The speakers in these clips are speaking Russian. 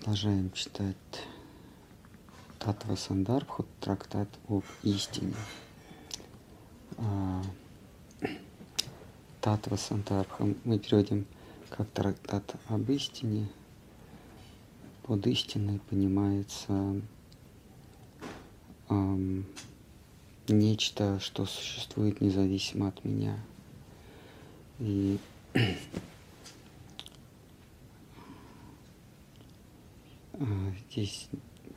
продолжаем читать Татва Сандарбху, трактат об истине. А, Татва Сандарбха мы переводим как трактат об истине. Под истиной понимается эм, нечто, что существует независимо от меня. И А, здесь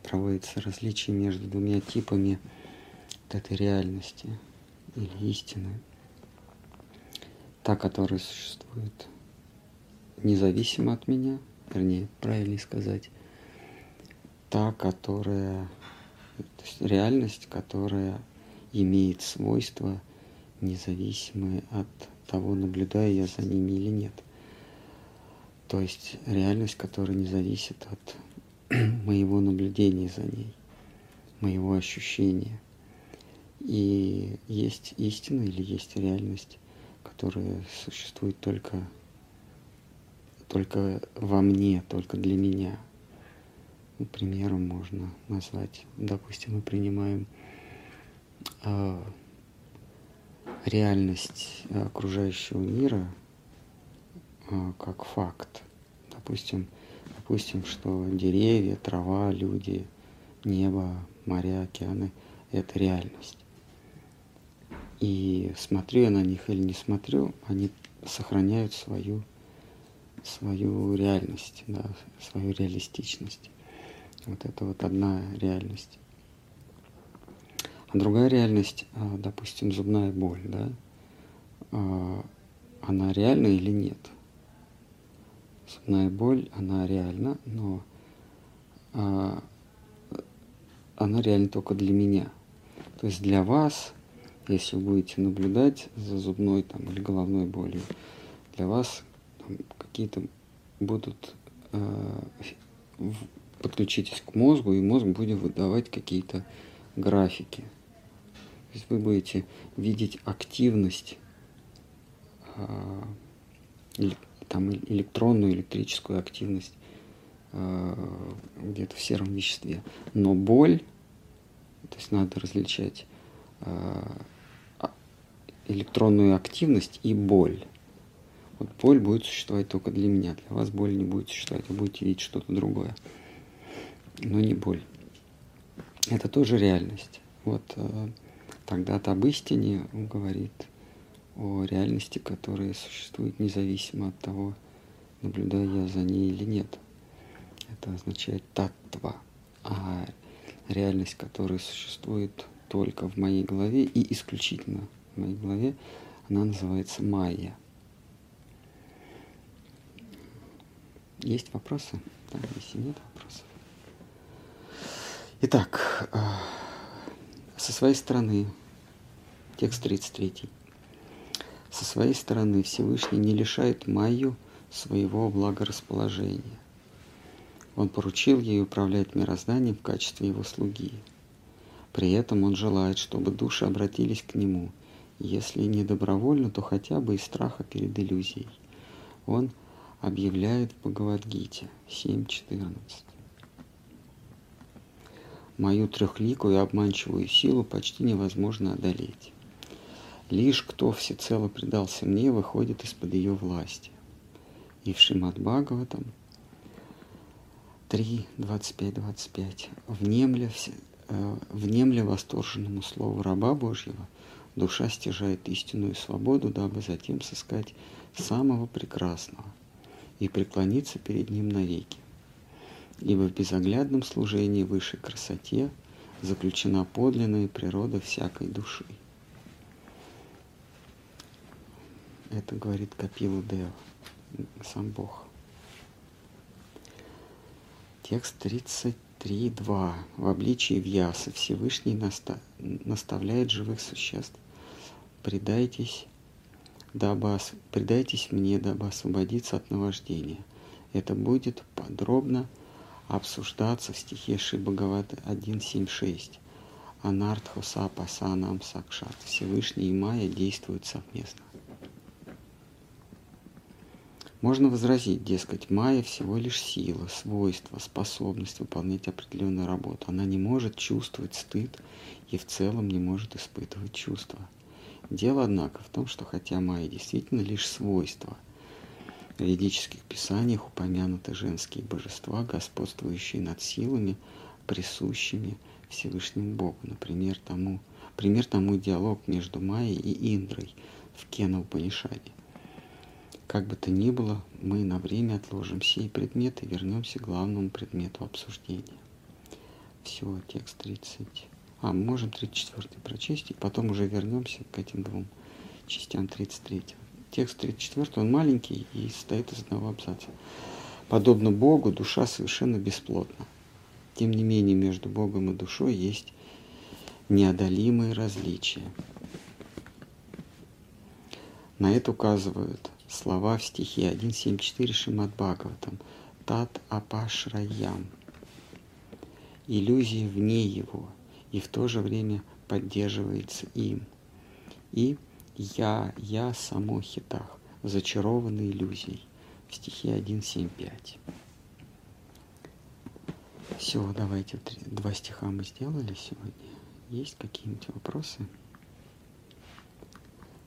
проводится различие между двумя типами вот этой реальности или истины. Та, которая существует независимо от меня, вернее, правильнее сказать, та, которая, то есть реальность, которая имеет свойства, независимые от того, наблюдаю я за ними или нет. То есть реальность, которая не зависит от моего наблюдения за ней, моего ощущения. И есть истина или есть реальность, которая существует только, только во мне, только для меня. Ну, примером можно назвать, допустим, мы принимаем э, реальность окружающего мира э, как факт. Допустим, Допустим, что деревья, трава, люди, небо, моря, океаны – это реальность. И смотрю я на них или не смотрю, они сохраняют свою, свою реальность, да, свою реалистичность. Вот это вот одна реальность. А другая реальность, а, допустим, зубная боль, да, а, она реальна или нет? Зубная боль, она реальна, но а, она реальна только для меня. То есть для вас, если вы будете наблюдать за зубной там, или головной болью, для вас какие-то будут э, подключитесь к мозгу, и мозг будет выдавать какие-то графики. То есть вы будете видеть активность э, там электронную, электрическую активность э, где-то в сером веществе. Но боль, то есть надо различать э, а, электронную активность и боль. Вот боль будет существовать только для меня, для вас боль не будет существовать, вы будете видеть что-то другое, но не боль. Это тоже реальность. Вот э, тогда-то об истине он говорит – о реальности, которая существует независимо от того, наблюдаю я за ней или нет. Это означает таттва, а реальность, которая существует только в моей голове и исключительно в моей голове, она называется майя. Есть вопросы? Да, если нет вопросов. Итак, э, со своей стороны, текст 33. Со своей стороны Всевышний не лишает Майю своего благорасположения. Он поручил ей управлять мирозданием в качестве его слуги. При этом он желает, чтобы души обратились к нему, если не добровольно, то хотя бы из страха перед иллюзией. Он объявляет в Бхагавадгите 7.14. Мою трехликую обманчивую силу почти невозможно одолеть. Лишь кто всецело предался мне, выходит из-под ее власти. И в Шимат Бхагаватам 3, 25, 25. Внемля, э, внемля восторженному слову раба Божьего, душа стяжает истинную свободу, дабы затем сыскать самого прекрасного и преклониться перед ним навеки. Ибо в безоглядном служении высшей красоте заключена подлинная природа всякой души. Это говорит Капила Дева, сам Бог. Текст 33.2. В обличии Вьяса Всевышний наста... наставляет живых существ. Предайтесь, дабы... Предайтесь мне, дабы освободиться от наваждения. Это будет подробно обсуждаться в стихе Ши Бхагавата 1.7.6. Анартхоса Пасанам Сакшат. Всевышний и Майя действуют совместно. Можно возразить, дескать, Майя всего лишь сила, свойство, способность выполнять определенную работу. Она не может чувствовать стыд и в целом не может испытывать чувства. Дело, однако, в том, что хотя Майя действительно лишь свойство, в ведических писаниях упомянуты женские божества, господствующие над силами, присущими Всевышнему Богу. Например, тому, пример тому диалог между Майей и Индрой в Кена Упанишаде. Как бы то ни было, мы на время отложим сей предмет и вернемся к главному предмету обсуждения. Все, текст 30. А, мы можем 34 прочесть, и потом уже вернемся к этим двум частям 33. Текст 34, он маленький и состоит из одного абзаца. Подобно Богу, душа совершенно бесплотна. Тем не менее, между Богом и душой есть неодолимые различия. На это указывают слова в стихе 1.7.4 Шимат Бхагаватам. Тат Апашраям. Иллюзия вне его и в то же время поддерживается им. И я, я само хитах, зачарованный иллюзией. В стихе 1.7.5. Все, давайте два стиха мы сделали сегодня. Есть какие-нибудь вопросы?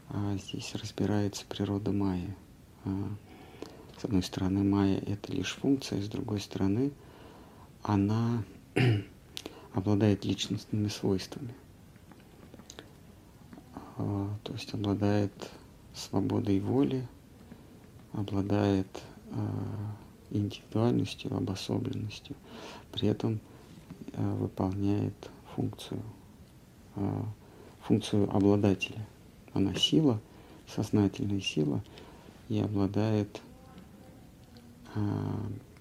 А здесь разбирается природа майя. А, с одной стороны, майя – это лишь функция, с другой стороны, она обладает личностными свойствами. А, то есть обладает свободой воли, обладает индивидуальностью, обособленностью, при этом выполняет функцию, функцию обладателя. Она сила, сознательная сила, и обладает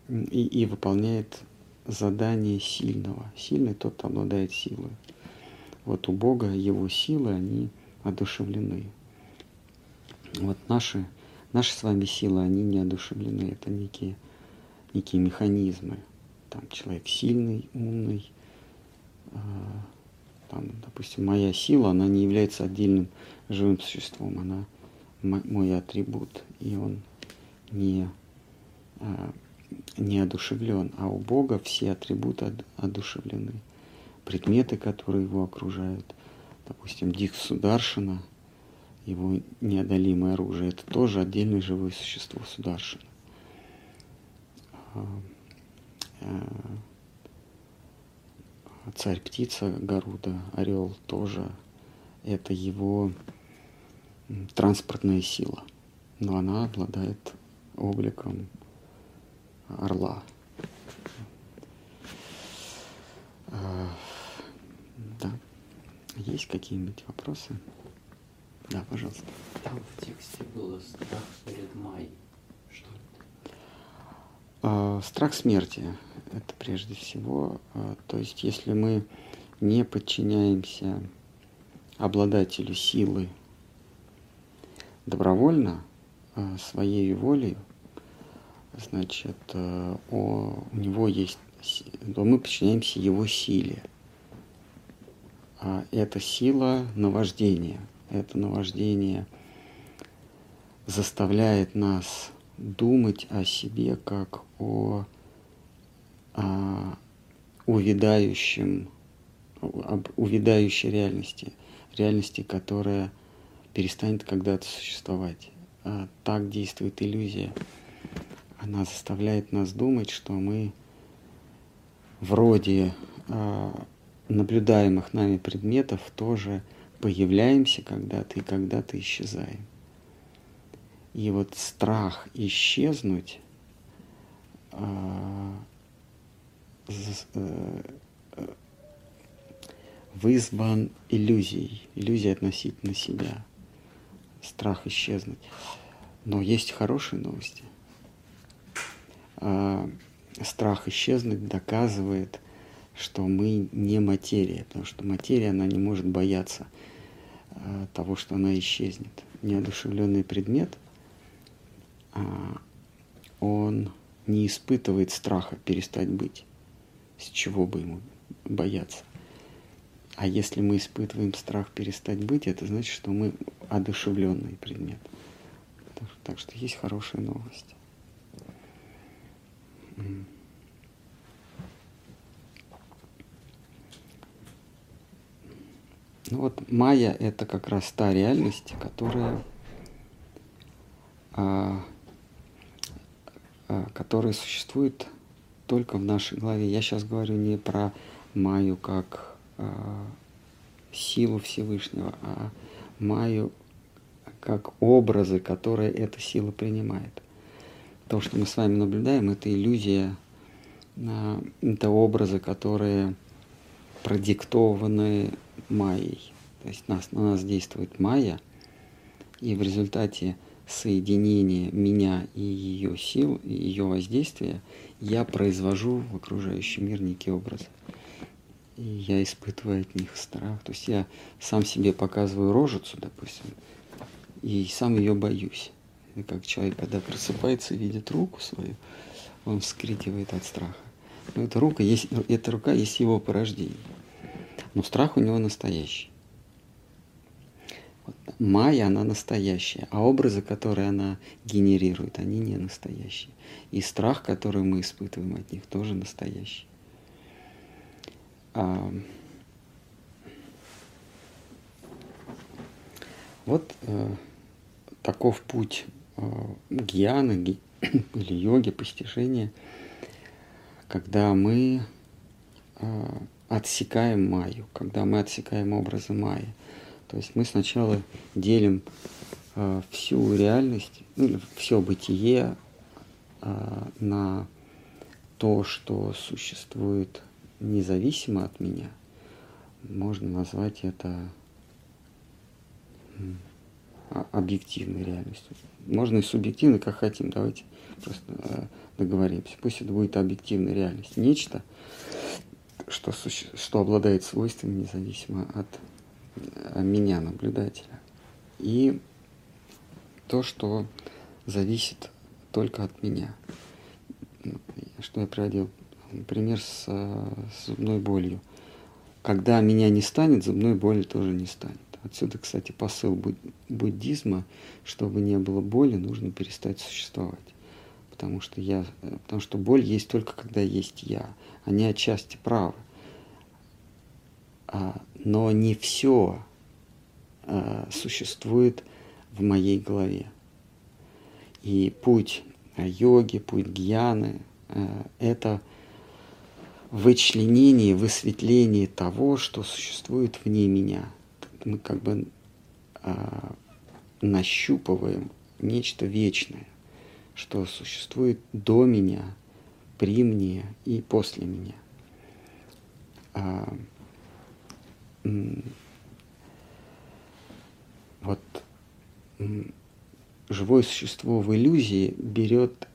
и, и выполняет задание сильного. Сильный тот, обладает силой. Вот у Бога его силы, они одушевлены. Вот наши, наши с вами силы, они не одушевлены. Это некие, некие механизмы. Там человек сильный, умный. А, там, допустим, моя сила, она не является отдельным живым существом. Она мой атрибут, и он не, а, не одушевлен. А у Бога все атрибуты одушевлены. Предметы, которые его окружают – допустим, Дик Сударшина, его неодолимое оружие, это тоже отдельное живое существо Сударшина. Царь-птица Гаруда, орел тоже, это его транспортная сила, но она обладает обликом орла. А, да. Есть какие-нибудь вопросы? Да, пожалуйста. Там в тексте было страх перед Май. А, страх смерти – это прежде всего. А, то есть, если мы не подчиняемся обладателю силы добровольно, а, своей волей, значит, у него есть, мы подчиняемся его силе – это сила наваждения. Это наваждение заставляет нас думать о себе как о, о а, увядающем, об увядающей реальности, реальности, которая перестанет когда-то существовать. А так действует иллюзия. Она заставляет нас думать, что мы вроде наблюдаемых нами предметов тоже появляемся когда-то и когда-то исчезаем. И вот страх исчезнуть э, э, вызван иллюзией, иллюзией относительно себя, страх исчезнуть. Но есть хорошие новости. Э, страх исчезнуть доказывает что мы не материя, потому что материя, она не может бояться э, того, что она исчезнет. Неодушевленный предмет, он не испытывает страха перестать быть, с чего бы ему бояться. А если мы испытываем страх перестать быть, это значит, что мы одушевленный предмет. Так, так что есть хорошая новость. Ну вот майя это как раз та реальность, которая, а, а, которая существует только в нашей голове. Я сейчас говорю не про майю как а, силу Всевышнего, а майю как образы, которые эта сила принимает. То, что мы с вами наблюдаем, это иллюзия, а, это образы, которые продиктованы майей. То есть нас, на нас действует майя, и в результате соединения меня и ее сил, и ее воздействия, я произвожу в окружающий мир некий образ. И я испытываю от них страх. То есть я сам себе показываю рожицу, допустим, и сам ее боюсь. И как человек, когда просыпается видит руку свою, он вскрикивает от страха. Но эта рука есть, эта рука есть его порождение. Но страх у него настоящий. Майя, она настоящая, а образы, которые она генерирует, они не настоящие. И страх, который мы испытываем от них, тоже настоящий. А... Вот э, таков путь э, гьяны или йоги, постижения, когда мы э, отсекаем майю, когда мы отсекаем образы майи. То есть мы сначала делим э, всю реальность, ну, все бытие э, на то, что существует независимо от меня. Можно назвать это объективной реальностью. Можно и субъективной, как хотим. Давайте просто договоримся. Пусть это будет объективная реальность. Нечто, что, что обладает свойствами независимо от меня, наблюдателя. И то, что зависит только от меня. Что я приводил пример с, с зубной болью. Когда меня не станет, зубной боли тоже не станет. Отсюда, кстати, посыл буддизма, чтобы не было боли, нужно перестать существовать. Потому что, я, потому что боль есть только когда есть я. Они отчасти правы. А, но не все а, существует в моей голове. И путь йоги, путь гьяны а, – это вычленение, высветление того, что существует вне меня – мы как бы а, нащупываем нечто вечное, что существует до меня, при мне и после меня. А, вот живое существо в иллюзии берет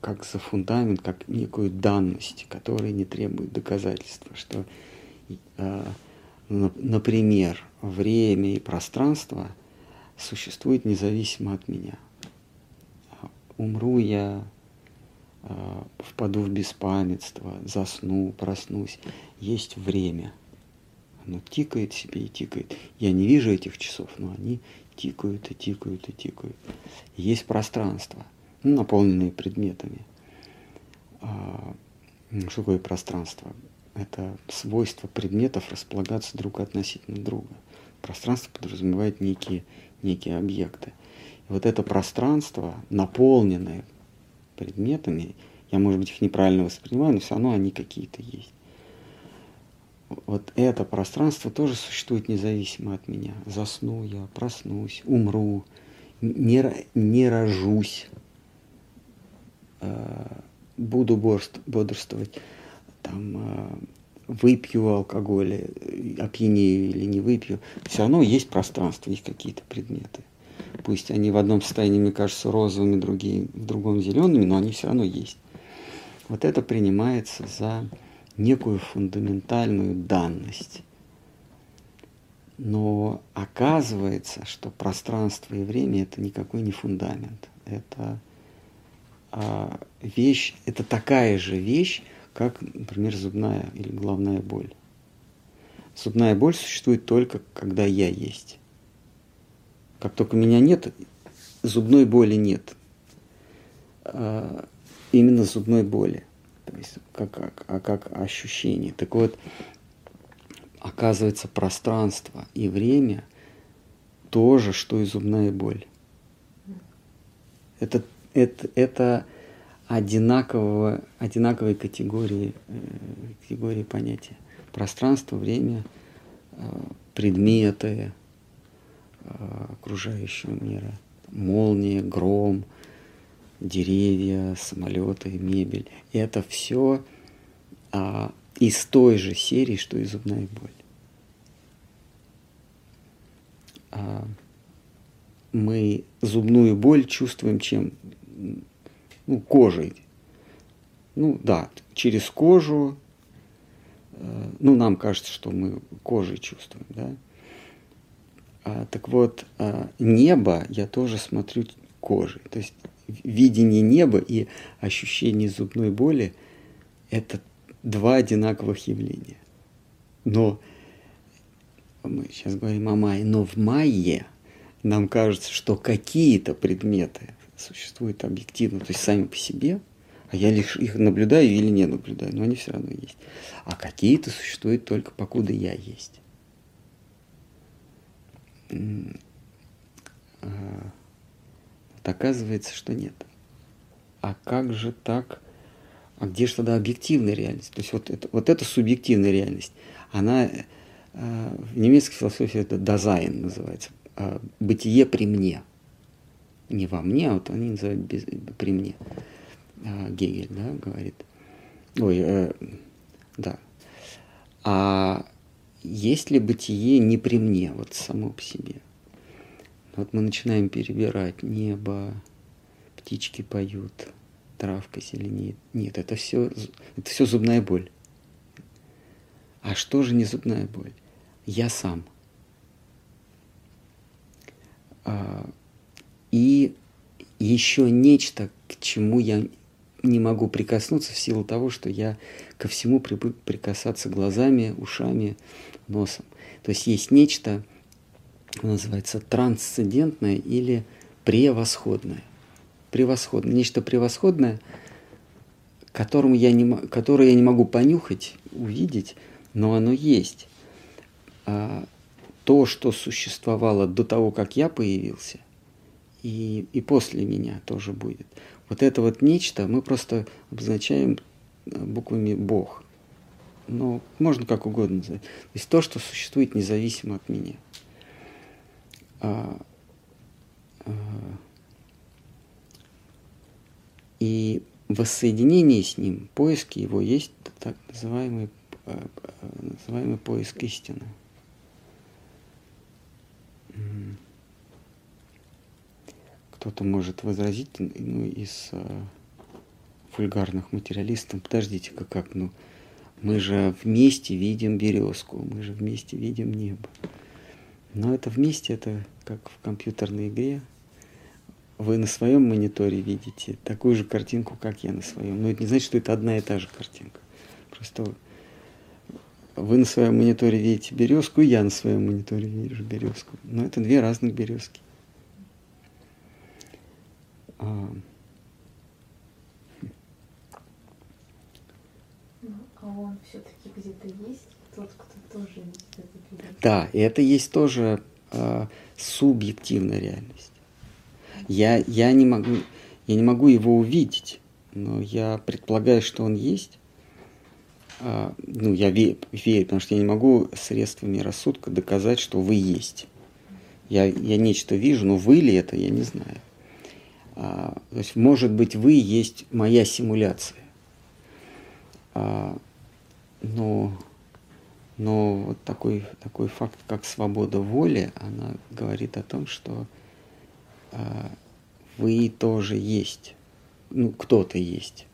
как за фундамент, как некую данность, которая не требует доказательства, что, э, например, время и пространство существует независимо от меня. Умру я, а, впаду в беспамятство, засну, проснусь. Есть время. Оно тикает себе и тикает. Я не вижу этих часов, но они тикают и тикают и тикают. Есть пространство, ну, наполненное предметами. А, что такое пространство? Это свойство предметов располагаться друг относительно друга пространство подразумевает некие, некие объекты. И вот это пространство, наполненное предметами, я, может быть, их неправильно воспринимаю, но все равно они какие-то есть. Вот это пространство тоже существует независимо от меня. Засну я, проснусь, умру, не, не рожусь, э, буду бодрствовать, там, э, выпью алкоголь, опьянею или не выпью, все равно есть пространство, есть какие-то предметы. Пусть они в одном состоянии, мне кажется, розовыми, другие, в другом зелеными, но они все равно есть. Вот это принимается за некую фундаментальную данность. Но оказывается, что пространство и время это никакой не фундамент. Это а, вещь, это такая же вещь, как, например, зубная или головная боль. Зубная боль существует только, когда я есть. Как только меня нет, зубной боли нет. А, именно зубной боли. То есть как, как, а как ощущение. Так вот, оказывается, пространство и время тоже, что и зубная боль. Это, это, это одинакового, одинаковой категории, э, категории понятия. Пространство, время, э, предметы э, окружающего мира. Молния, гром, деревья, самолеты, мебель. Это все а, из той же серии, что и зубная боль. А, мы зубную боль чувствуем чем? Ну, кожей. Ну да, через кожу. Э, ну, нам кажется, что мы кожей чувствуем, да. А, так вот, а, небо я тоже смотрю кожей. То есть видение неба и ощущение зубной боли – это два одинаковых явления. Но мы сейчас говорим о мае, но в мае нам кажется, что какие-то предметы существуют объективно, то есть сами по себе, а я лишь их наблюдаю или не наблюдаю, но они все равно есть. А какие-то существуют только покуда я есть. Оказывается, что нет. А как же так? А где же тогда объективная реальность? То есть вот это, вот эта субъективная реальность, она э, в немецкой философии это Dasein называется, э, бытие при мне. Не во мне, а вот они называют без, при мне. Э, Гегель, да, говорит. Ой, э, да. А есть ли бытие не при мне, вот само по себе? Вот мы начинаем перебирать небо, птички поют, травка зеленеет. Нет, это все, это все зубная боль. А что же не зубная боль? Я сам. А, и еще нечто, к чему я не могу прикоснуться в силу того, что я ко всему привык прикасаться глазами, ушами, носом. То есть есть нечто, называется трансцендентное или превосходное. Превосходное. Нечто превосходное, которому я не, которое я не могу понюхать, увидеть, но оно есть. А то, что существовало до того, как я появился, и, и после меня тоже будет. Вот это вот нечто мы просто обозначаем э, буквами Бог. Но можно как угодно назвать. То есть то, что существует независимо от меня и воссоединение с ним, поиск его есть так называемый, а, называемый поиск истины. Кто-то может возразить ну, из а, фульгарных материалистов, подождите-ка, как, ну, мы же вместе видим березку, мы же вместе видим небо. Но это вместе, это как в компьютерной игре. Вы на своем мониторе видите такую же картинку, как я на своем. Но это не значит, что это одна и та же картинка. Просто вы на своем мониторе видите березку, и я на своем мониторе вижу березку. Но это две разных березки. А, ну, а он все-таки где-то есть? тот, кто Да, и это есть тоже э, субъективная реальность. Я, я, не могу, я не могу его увидеть, но я предполагаю, что он есть. А, ну, я верю, верю, потому что я не могу средствами рассудка доказать, что вы есть. Я, я нечто вижу, но вы ли это, я не знаю. А, то есть, может быть, вы есть моя симуляция. А, но но вот такой, такой факт, как свобода воли, она говорит о том, что э, вы тоже есть. Ну, кто-то есть.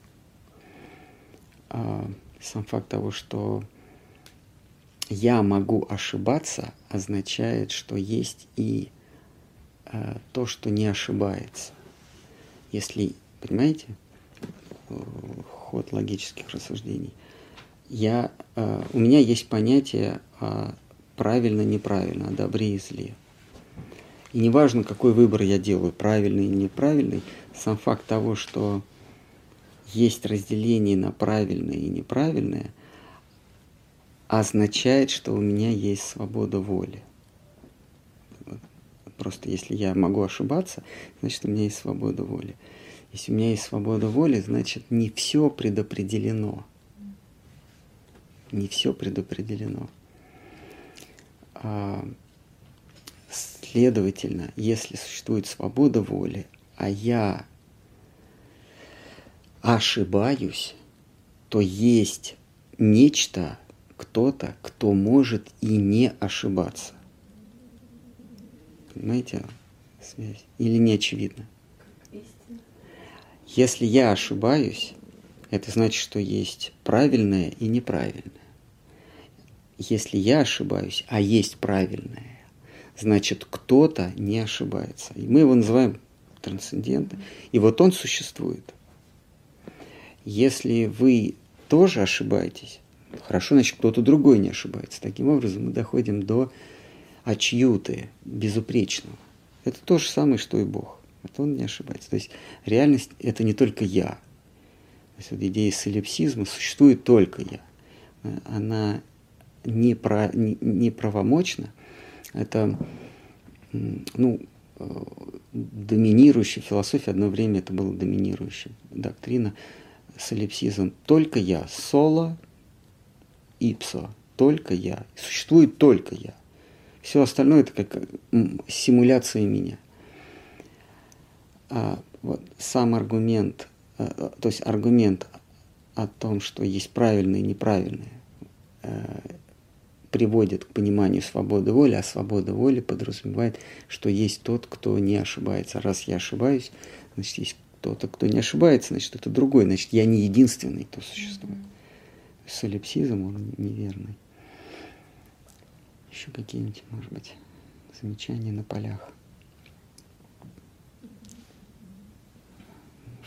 А сам факт того, что я могу ошибаться, означает, что есть и э, то, что не ошибается. Если, понимаете, ход логических рассуждений – я, э, у меня есть понятие о правильно-неправильно, о добре и зле. И неважно, какой выбор я делаю, правильный или неправильный, сам факт того, что есть разделение на правильное и неправильное, означает, что у меня есть свобода воли. Просто если я могу ошибаться, значит, у меня есть свобода воли. Если у меня есть свобода воли, значит, не все предопределено. Не все предопределено. А, следовательно, если существует свобода воли, а я ошибаюсь, то есть нечто, кто-то, кто может и не ошибаться. Понимаете связь? Или не очевидно? Если я ошибаюсь, это значит, что есть правильное и неправильное. Если я ошибаюсь, а есть правильное, значит, кто-то не ошибается. И мы его называем трансцендентом. И вот он существует. Если вы тоже ошибаетесь, хорошо, значит, кто-то другой не ошибается. Таким образом, мы доходим до очьюты безупречного. Это то же самое, что и Бог. Это он не ошибается. То есть реальность – это не только я. То есть вот идея солипсизма существует только я. Она не, про, не, не правомочна. Это ну, э, доминирующая философия, одно время это была доминирующая доктрина, солипсизм. Только я, соло, ипсо, только я. Существует только я. Все остальное это как симуляция меня. А вот сам аргумент, э, то есть аргумент о том, что есть правильное и неправильное, э, приводит к пониманию свободы воли, а свобода воли подразумевает, что есть тот, кто не ошибается. Раз я ошибаюсь, значит, есть кто-то, кто не ошибается, значит, это другой, значит, я не единственный, кто существует. Солипсизм, он неверный. Еще какие-нибудь, может быть, замечания на полях.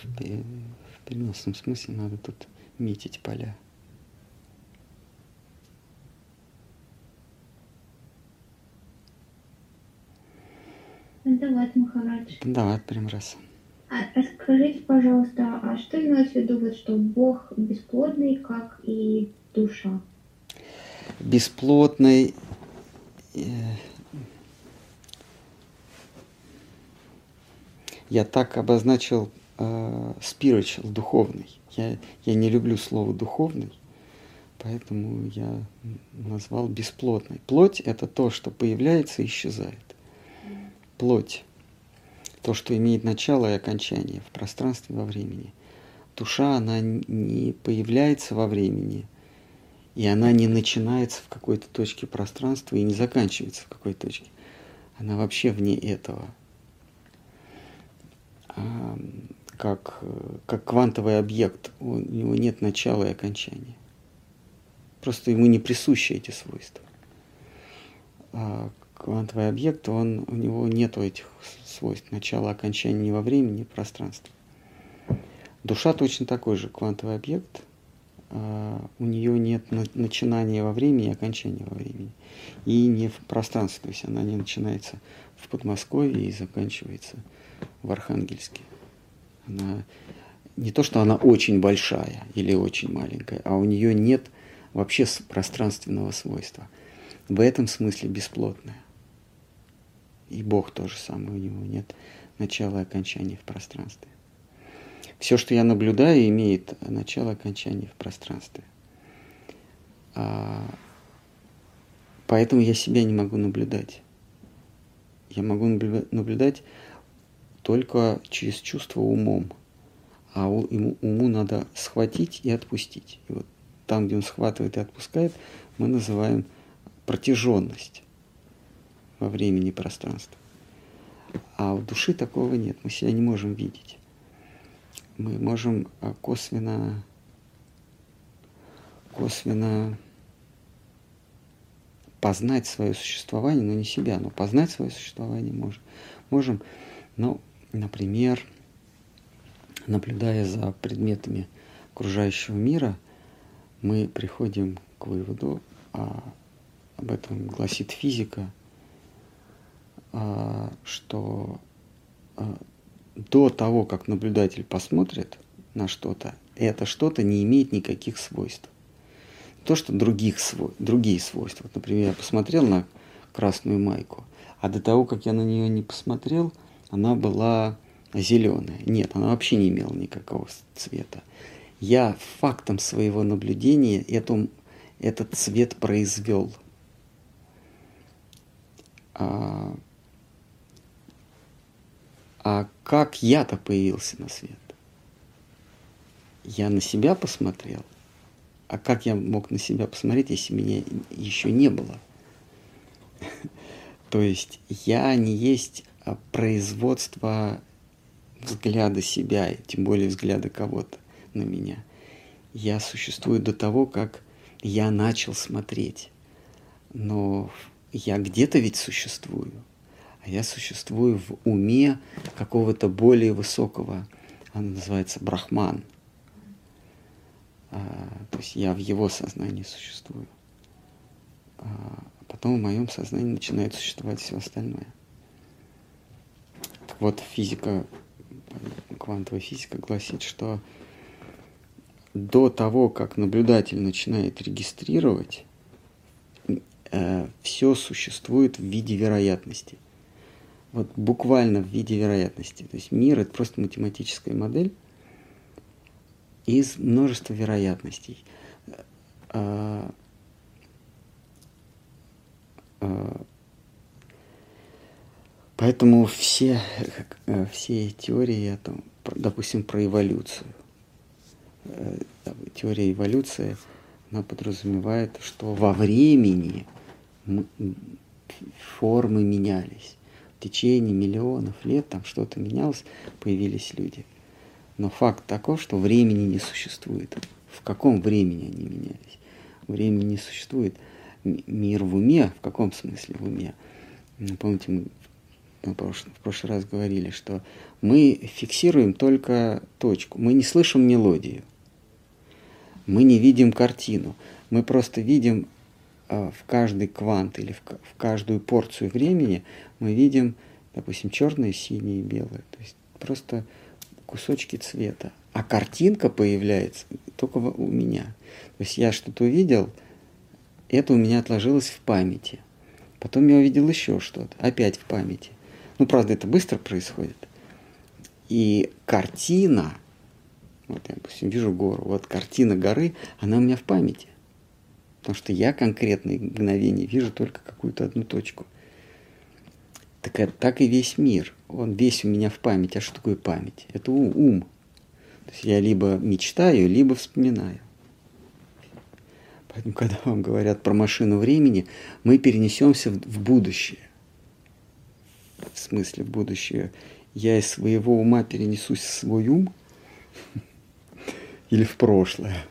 В, в переносном смысле надо тут метить поля. Давай, Махарадж. Давай, прям раз. А расскажите, пожалуйста, а что имелось в виду, вот, что Бог бесплодный, как и душа? Бесплотный э, я так обозначил э, spiritual, духовный. Я, я не люблю слово духовный, поэтому я назвал бесплотный. Плоть – это то, что появляется и исчезает плоть, то, что имеет начало и окончание в пространстве во времени. Душа, она не появляется во времени, и она не начинается в какой-то точке пространства и не заканчивается в какой-то точке. Она вообще вне этого. А, как, как квантовый объект, у него нет начала и окончания. Просто ему не присущи эти свойства. А квантовый объект, он, у него нет этих свойств начала, окончания ни во времени, ни в пространстве. Душа точно такой же квантовый объект, а у нее нет начинания во времени и окончания во времени. И не в пространстве, то есть она не начинается в Подмосковье и заканчивается в Архангельске. Она не то, что она очень большая или очень маленькая, а у нее нет вообще пространственного свойства. В этом смысле бесплотная. И Бог тоже самое, у него нет начала и окончания в пространстве. Все, что я наблюдаю, имеет начало и окончание в пространстве. А, поэтому я себя не могу наблюдать. Я могу наблюдать только через чувство умом. А ему, уму надо схватить и отпустить. И вот там, где он схватывает и отпускает, мы называем протяженность во времени и пространстве. А у души такого нет, мы себя не можем видеть. Мы можем а, косвенно, косвенно познать свое существование, но не себя, но познать свое существование можем. Можем, ну, например, наблюдая за предметами окружающего мира, мы приходим к выводу, а об этом гласит физика – что а, до того, как наблюдатель посмотрит на что-то, это что-то не имеет никаких свойств. То, что других свой, другие свойства. Вот, например, я посмотрел на красную майку, а до того, как я на нее не посмотрел, она была зеленая. Нет, она вообще не имела никакого цвета. Я фактом своего наблюдения эту, этот цвет произвел. А, а как я-то появился на свет? Я на себя посмотрел. А как я мог на себя посмотреть, если меня еще не было? То есть я не есть а, производство взгляда себя, тем более взгляда кого-то на меня. Я существую до того, как я начал смотреть. Но я где-то ведь существую. А я существую в уме какого-то более высокого, он называется брахман. А, то есть я в его сознании существую. А потом в моем сознании начинает существовать все остальное. Так вот, физика квантовая физика гласит, что до того, как наблюдатель начинает регистрировать, э, все существует в виде вероятности. Вот буквально в виде вероятности. То есть мир это просто математическая модель из множества вероятностей. Э, э, Поэтому все, э, все теории, допустим, про эволюцию. Э, теория эволюции, она подразумевает, что во времени формы менялись. В течение миллионов лет там что-то менялось, появились люди. Но факт таков, что времени не существует. В каком времени они менялись? Времени не существует. Мир в уме, в каком смысле в уме? Помните, мы мы в прошлый раз говорили, что мы фиксируем только точку, мы не слышим мелодию, мы не видим картину, мы просто видим в каждый квант или в, каждую порцию времени мы видим, допустим, черное, синее и белое, то есть просто кусочки цвета. А картинка появляется только у меня. То есть я что-то увидел, это у меня отложилось в памяти. Потом я увидел еще что-то, опять в памяти. Ну, правда, это быстро происходит. И картина, вот я, допустим, вижу гору, вот картина горы, она у меня в памяти. Потому что я конкретные мгновения вижу только какую-то одну точку. Так, так и весь мир. Он весь у меня в памяти. А что такое память? Это ум. То есть я либо мечтаю, либо вспоминаю. Поэтому, когда вам говорят про машину времени, мы перенесемся в будущее в смысле в будущее, я из своего ума перенесусь в свой ум или в прошлое.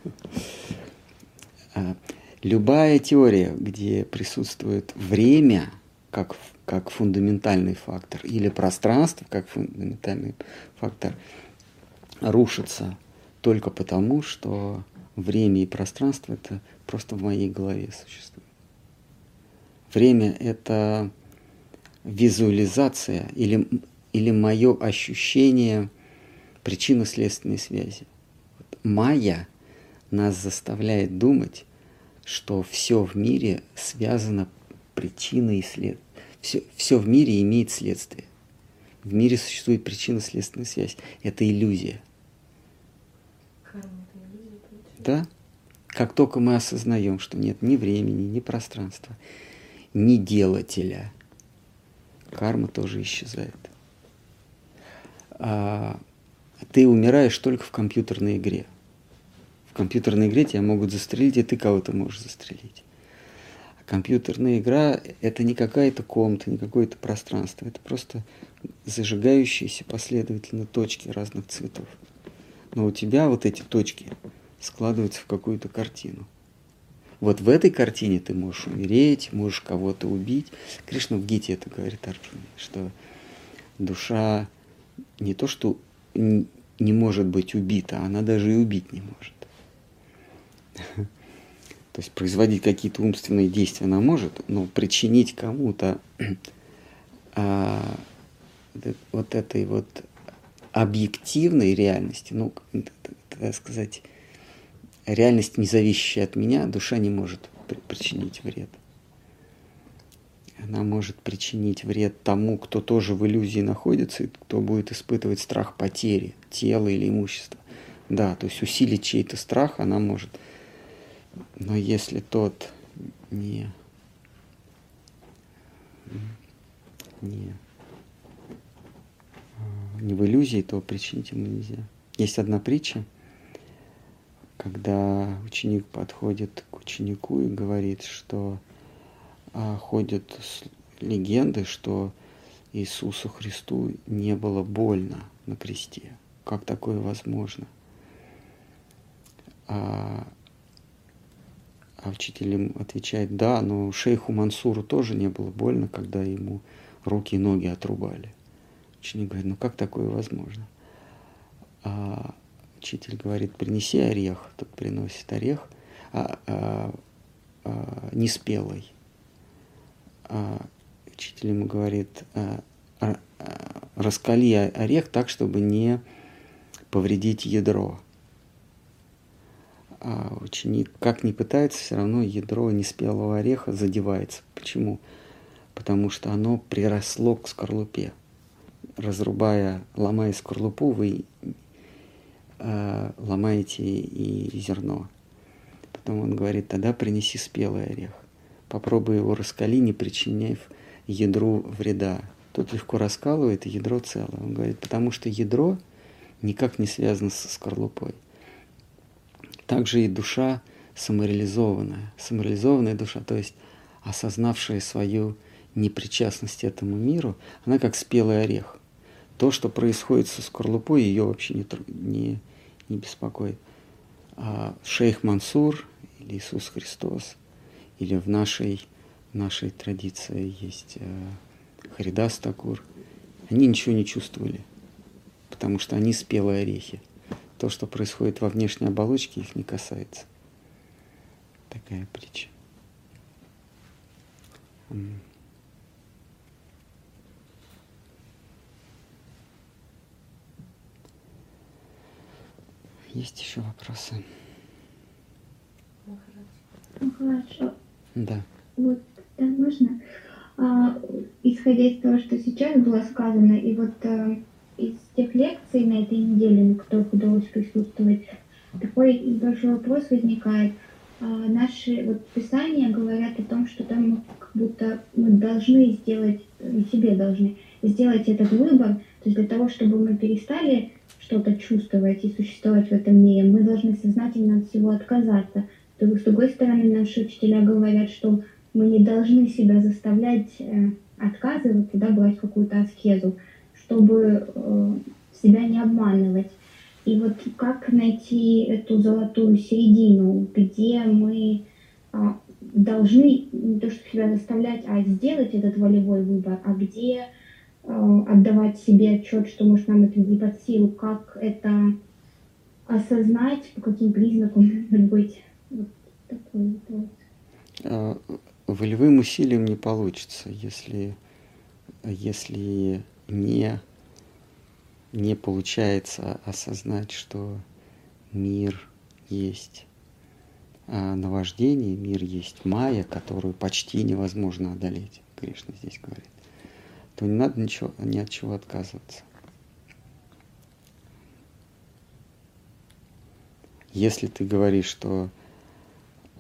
Любая теория, где присутствует время как, как фундаментальный фактор или пространство как фундаментальный фактор, рушится только потому, что время и пространство это просто в моей голове существует. Время это визуализация или, или мое ощущение причинно-следственной связи. Вот майя нас заставляет думать, что все в мире связано причиной и след. Все, все в мире имеет следствие. В мире существует причинно-следственная связь. Это иллюзия. Карма это иллюзия, Да? Как только мы осознаем, что нет ни времени, ни пространства, ни делателя – карма тоже исчезает. А ты умираешь только в компьютерной игре. В компьютерной игре тебя могут застрелить, и ты кого-то можешь застрелить. А компьютерная игра – это не какая-то комната, не какое-то пространство. Это просто зажигающиеся последовательно точки разных цветов. Но у тебя вот эти точки складываются в какую-то картину. Вот в этой картине ты можешь умереть, можешь кого-то убить. Кришна в Гите это говорит Арджуне, что душа не то, что не может быть убита, она даже и убить не может. То есть производить какие-то умственные действия она может, но причинить кому-то а, вот этой вот объективной реальности, ну, так сказать, реальность, не зависящая от меня, душа не может причинить вред. Она может причинить вред тому, кто тоже в иллюзии находится, и кто будет испытывать страх потери тела или имущества. Да, то есть усилить чей-то страх она может. Но если тот не, не, не в иллюзии, то причинить ему нельзя. Есть одна притча, когда ученик подходит к ученику и говорит, что а, ходят легенды, что Иисусу Христу не было больно на кресте. Как такое возможно? А, а учитель им отвечает, да, но шейху Мансуру тоже не было больно, когда ему руки и ноги отрубали. Ученик говорит, ну как такое возможно? А учитель говорит, принеси орех. Тот приносит орех а, а, а, неспелый. А учитель ему говорит, а, а, раскали орех так, чтобы не повредить ядро а ученик как ни пытается, все равно ядро неспелого ореха задевается. Почему? Потому что оно приросло к скорлупе. Разрубая, ломая скорлупу, вы э, ломаете и зерно. Потом он говорит, тогда принеси спелый орех. Попробуй его раскали, не причиняя ядру вреда. Тот легко раскалывает, и ядро целое. Он говорит, потому что ядро никак не связано со скорлупой также и душа самореализованная. Самореализованная душа, то есть осознавшая свою непричастность этому миру, она как спелый орех. То, что происходит со скорлупой, ее вообще не, не, не беспокоит. А шейх Мансур или Иисус Христос, или в нашей, нашей традиции есть э, Харидас Такур, они ничего не чувствовали, потому что они спелые орехи то, что происходит во внешней оболочке, их не касается. Такая притча. Есть еще вопросы? Ну, хорошо. Да. Вот, да, можно? А, исходя из того, что сейчас было сказано, и вот а, из тех лекций на этой неделе, на которых удалось присутствовать, такой большой вопрос возникает. А, наши вот писания говорят о том, что там мы как будто мы должны сделать, себе должны сделать этот выбор, то есть для того, чтобы мы перестали что-то чувствовать и существовать в этом мире, мы должны сознательно от всего отказаться. С другой стороны, наши учителя говорят, что мы не должны себя заставлять э, отказываться, да, брать какую-то аскезу чтобы э, себя не обманывать. И вот как найти эту золотую середину, где мы а, должны не то, что себя заставлять, а сделать этот волевой выбор, а где а, отдавать себе отчет, что, может, нам это не под силу, как это осознать, по каким признакам, быть, вот такой вопрос. А, волевым усилием не получится, если, если не, не получается осознать, что мир есть а наваждение, мир есть майя, которую почти невозможно одолеть, Кришна здесь говорит, то не надо ничего, ни от чего отказываться. Если ты говоришь, что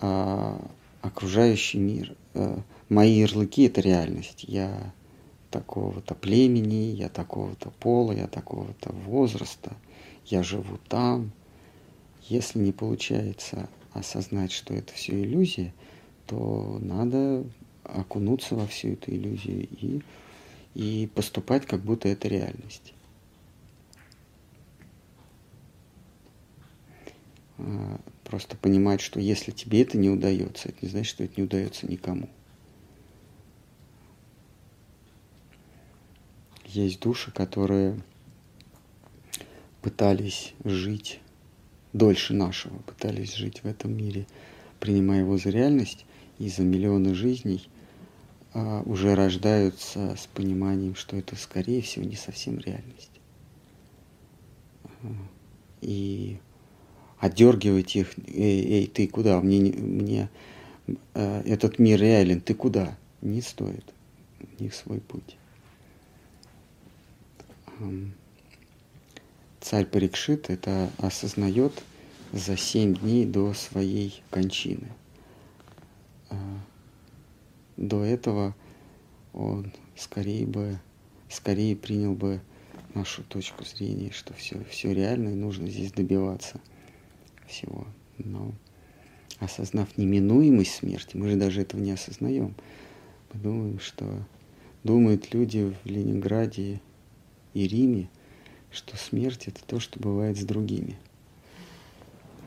а, окружающий мир, а, мои ярлыки это реальность, я такого-то племени, я такого-то пола, я такого-то возраста, я живу там. Если не получается осознать, что это все иллюзия, то надо окунуться во всю эту иллюзию и, и поступать, как будто это реальность. А, просто понимать, что если тебе это не удается, это не значит, что это не удается никому. Есть души, которые пытались жить дольше нашего, пытались жить в этом мире, принимая его за реальность, и за миллионы жизней а, уже рождаются с пониманием, что это, скорее всего, не совсем реальность. И отдергивать их, эй, эй, ты куда, мне, мне э, этот мир реален, ты куда? Не стоит, у них свой путь. Царь Парикшит это осознает за семь дней до своей кончины. А, до этого он скорее бы, скорее принял бы нашу точку зрения, что все, все реально и нужно здесь добиваться всего. Но осознав неминуемость смерти, мы же даже этого не осознаем. Мы думаем, что думают люди в Ленинграде и Риме, что смерть это то, что бывает с другими.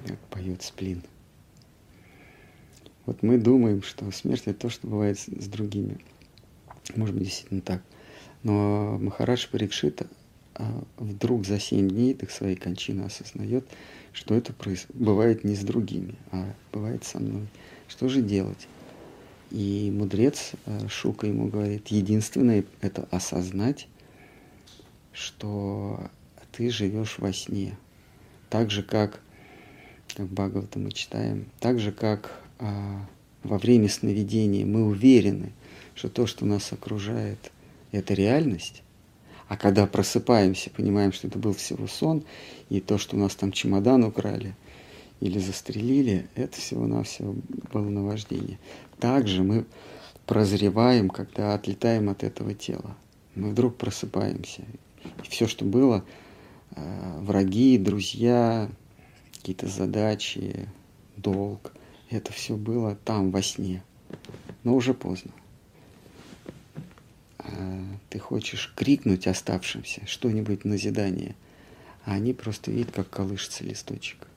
Как поет сплин. Вот мы думаем, что смерть это то, что бывает с, другими. Может быть, действительно так. Но Махарадж Парикшит а, вдруг за семь дней до своей кончины осознает, что это бывает не с другими, а бывает со мной. Что же делать? И мудрец а, Шука ему говорит, единственное это осознать, что ты живешь во сне. Так же, как, как Бхагавата мы читаем, так же, как а, во время сновидения мы уверены, что то, что нас окружает, это реальность, а когда просыпаемся, понимаем, что это был всего сон, и то, что у нас там чемодан украли или застрелили, это всего-навсего было наваждение. Также мы прозреваем, когда отлетаем от этого тела. Мы вдруг просыпаемся. Все, что было, э, враги, друзья, какие-то задачи, долг, это все было там, во сне. Но уже поздно. А ты хочешь крикнуть оставшимся что-нибудь назидание, а они просто видят, как колышется листочек.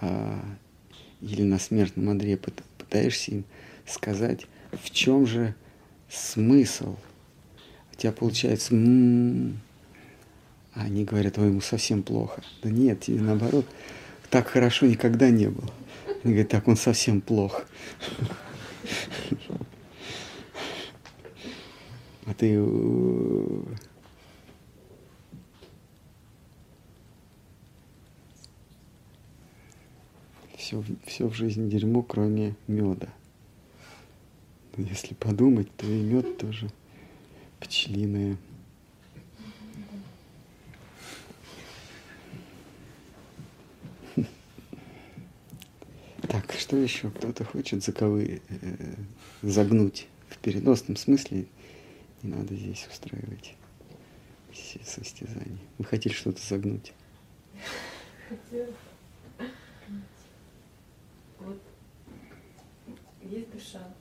А, или на смертном одре пытаешься им сказать, в чем же смысл. У тебя получается, м-м-м, а они говорят, ой, ему совсем плохо. Да нет, тебе наоборот, так хорошо никогда не было. Они говорят, так он совсем плох. А ты все, все в жизни дерьмо, кроме меда. Если подумать, то и мед тоже пчелиное. Так, что еще? Кто-то хочет заковы, э, загнуть в переносном смысле. Не надо здесь устраивать все состязания. Вы хотели что-то загнуть? Хотела. Вот есть душа,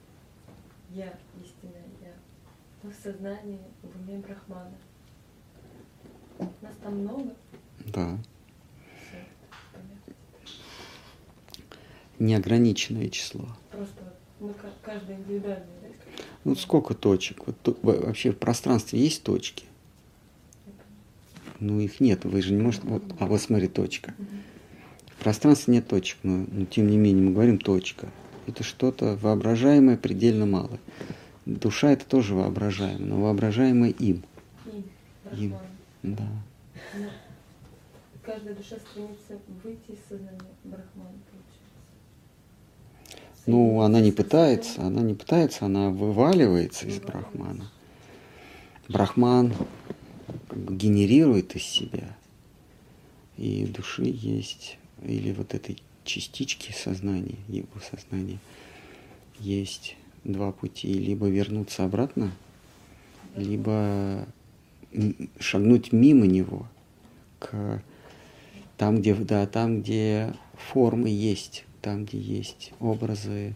я, истинная я, но в сознании, в уме Брахмана. Нас там много? Да. Неограниченное число. Просто мы ка- каждый индивидуальный, да? Ну, сколько точек? Вот во- вообще в пространстве есть точки? Ну, их нет. Вы же не можете... Вот, а вот смотри, точка. В пространстве нет точек, но, но тем не менее мы говорим точка. Это что-то воображаемое, предельно малое. Душа это тоже воображаемое, но воображаемое им. Им, Им. Да. Но каждая душа стремится выйти из сознания Брахмана, получается. Ну, она не пытается, она не пытается, она вываливается из брахмана. Брахман как бы генерирует из себя. И души есть, или вот этой частички сознания, его сознания, есть два пути. Либо вернуться обратно, либо шагнуть мимо него к там, где, да, там, где формы есть, там, где есть образы,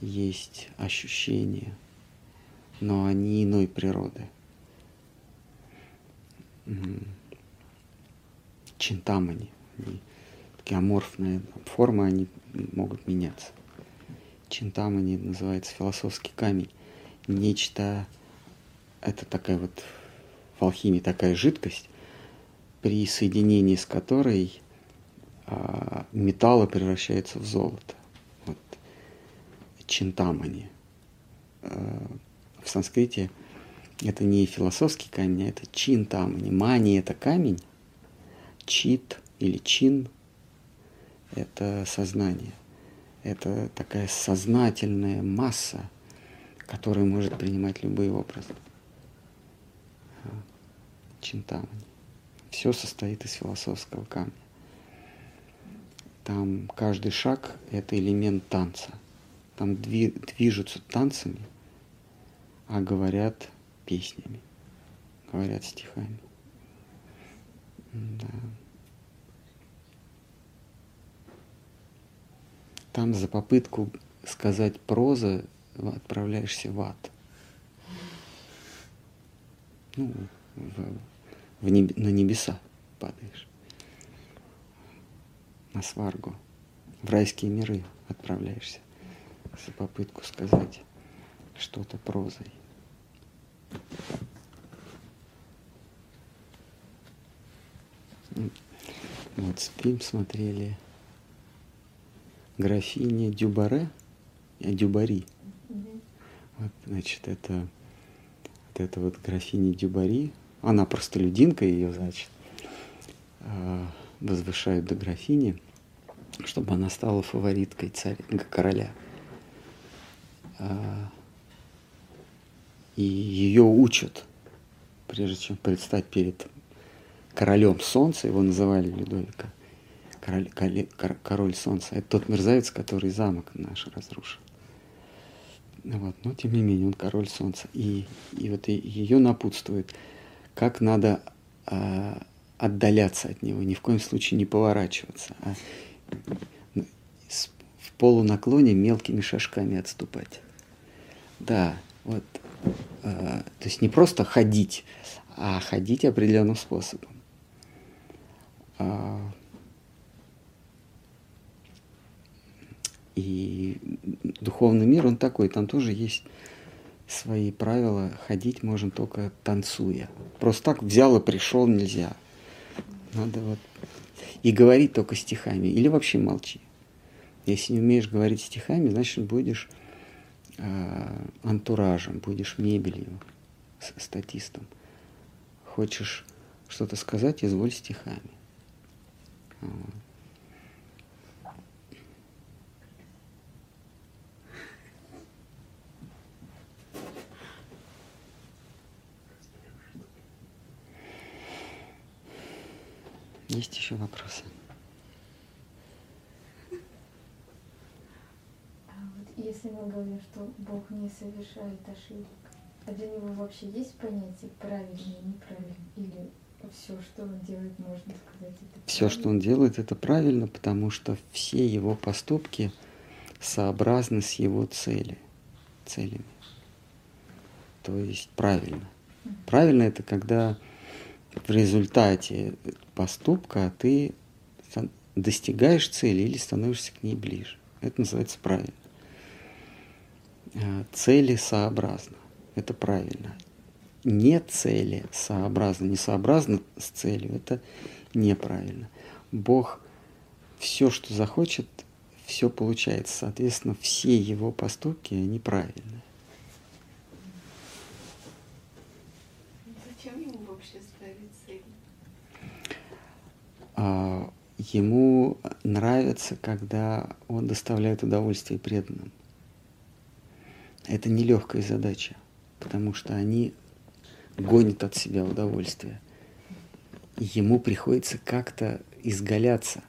есть ощущения, но они иной природы. Чинтамани, они такие аморфные формы, они могут меняться. Чинтамани называется философский камень. Нечто, это такая вот в алхимии такая жидкость, при соединении с которой а, металлы превращаются в золото. Вот. Чинтамани. А, в санскрите Это не философский камень, а это чин там. Мани – это камень, чит или чин – это сознание. Это такая сознательная масса, которая может принимать любые образы. Чинтамани. Все состоит из философского камня. Там каждый шаг – это элемент танца. Там движутся танцами, а говорят песнями, говорят стихами. Да. Там за попытку сказать проза отправляешься в ад. Ну, в, в неб, на небеса падаешь. На сваргу. В райские миры отправляешься за попытку сказать что-то прозой. Вот фильм смотрели графиня Дюбаре, а Дюбари. Вот, значит, это вот эта вот графиня Дюбари, она простолюдинка, ее, значит, а, возвышают до графини, чтобы она стала фавориткой царя, короля. А, и ее учат, прежде чем предстать перед королем солнца, его называли Людовика, король, король, король солнца. Это тот мерзавец, который замок наш разрушил. Вот. Но тем не менее, он король солнца. И, и вот ее напутствует, как надо а, отдаляться от него, ни в коем случае не поворачиваться, а в полунаклоне мелкими шажками отступать. Да, вот. А, то есть не просто ходить, а ходить определенным способом. А, и духовный мир, он такой, там тоже есть свои правила. Ходить можно только танцуя. Просто так взял и пришел нельзя. Надо вот и говорить только стихами. Или вообще молчи. Если не умеешь говорить стихами, значит будешь э, антуражем, будешь мебелью, статистом. Хочешь что-то сказать, изволь стихами. Вот. Есть еще вопросы? А вот если мы говорим, что Бог не совершает ошибок, а для него вообще есть понятие правильный и неправильный? Или все, что он делает, можно сказать, это Все, что он делает, это правильно, потому что все его поступки сообразны с его цели, целями. То есть правильно. Правильно это когда в результате поступка ты достигаешь цели или становишься к ней ближе. Это называется правильно. А, цели сообразно. Это правильно. Не цели сообразно, не сообразно с целью, это неправильно. Бог все, что захочет, все получается. Соответственно, все его поступки, они правильные. А, ему нравится, когда он доставляет удовольствие преданным. Это нелегкая задача, потому что они гонят от себя удовольствие. Ему приходится как-то изгаляться.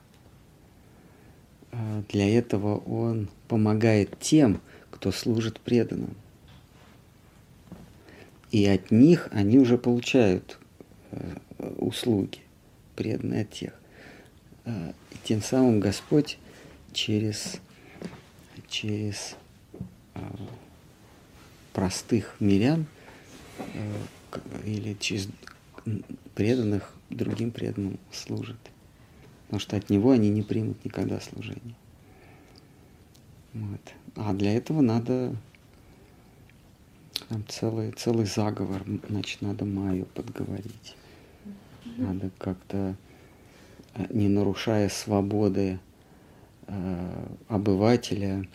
А, для этого он помогает тем, кто служит преданным. И от них они уже получают э, услуги преданные от тех. А, и тем самым Господь через, через а, простых мирян а, или через преданных другим преданным служит. Потому что от него они не примут никогда служение. Вот. А для этого надо там целый, целый заговор, значит, надо Майю подговорить. Надо как-то, э, не нарушая свободы э, обывателя,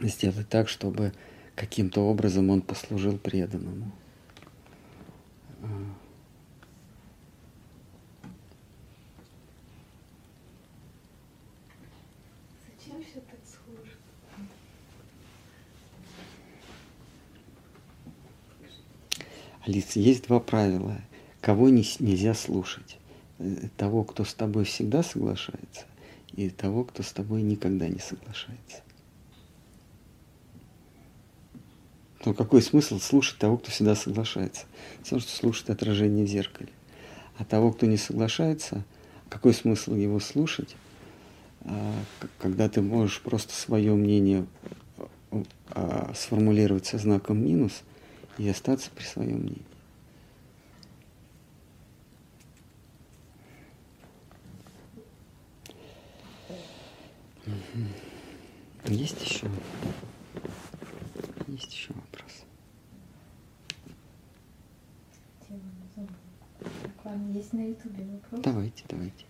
сделать так, чтобы каким-то образом он послужил преданному. Зачем все так сложно? Алиса, есть два правила. Кого не, нельзя слушать? Э, Того, кто с тобой всегда соглашается, и того, кто с тобой никогда не соглашается. Ну, какой смысл слушать того, кто всегда соглашается? Все, что слушать отражение в зеркале. А того, кто не соглашается, какой смысл его слушать, а, когда ты можешь просто свое мнение а, сформулировать со знаком минус и остаться при своем мнении. Есть еще? Есть еще вопрос? Есть на ютубе вопрос. Давайте, давайте.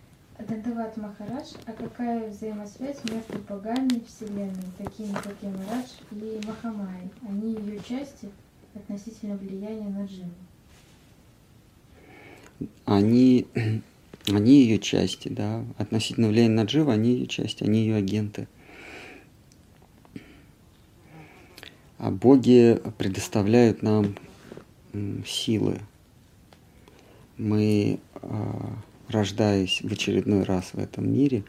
Дандават Махарадж, а какая взаимосвязь между богами Вселенной, такими как Ямарадж и Махамай? Они ее части относительно влияния на Дживу. Они, они ее части, да, относительно влияния на Джива, они ее части, они ее агенты. А боги предоставляют нам силы. Мы, а, рождаясь в очередной раз в этом мире,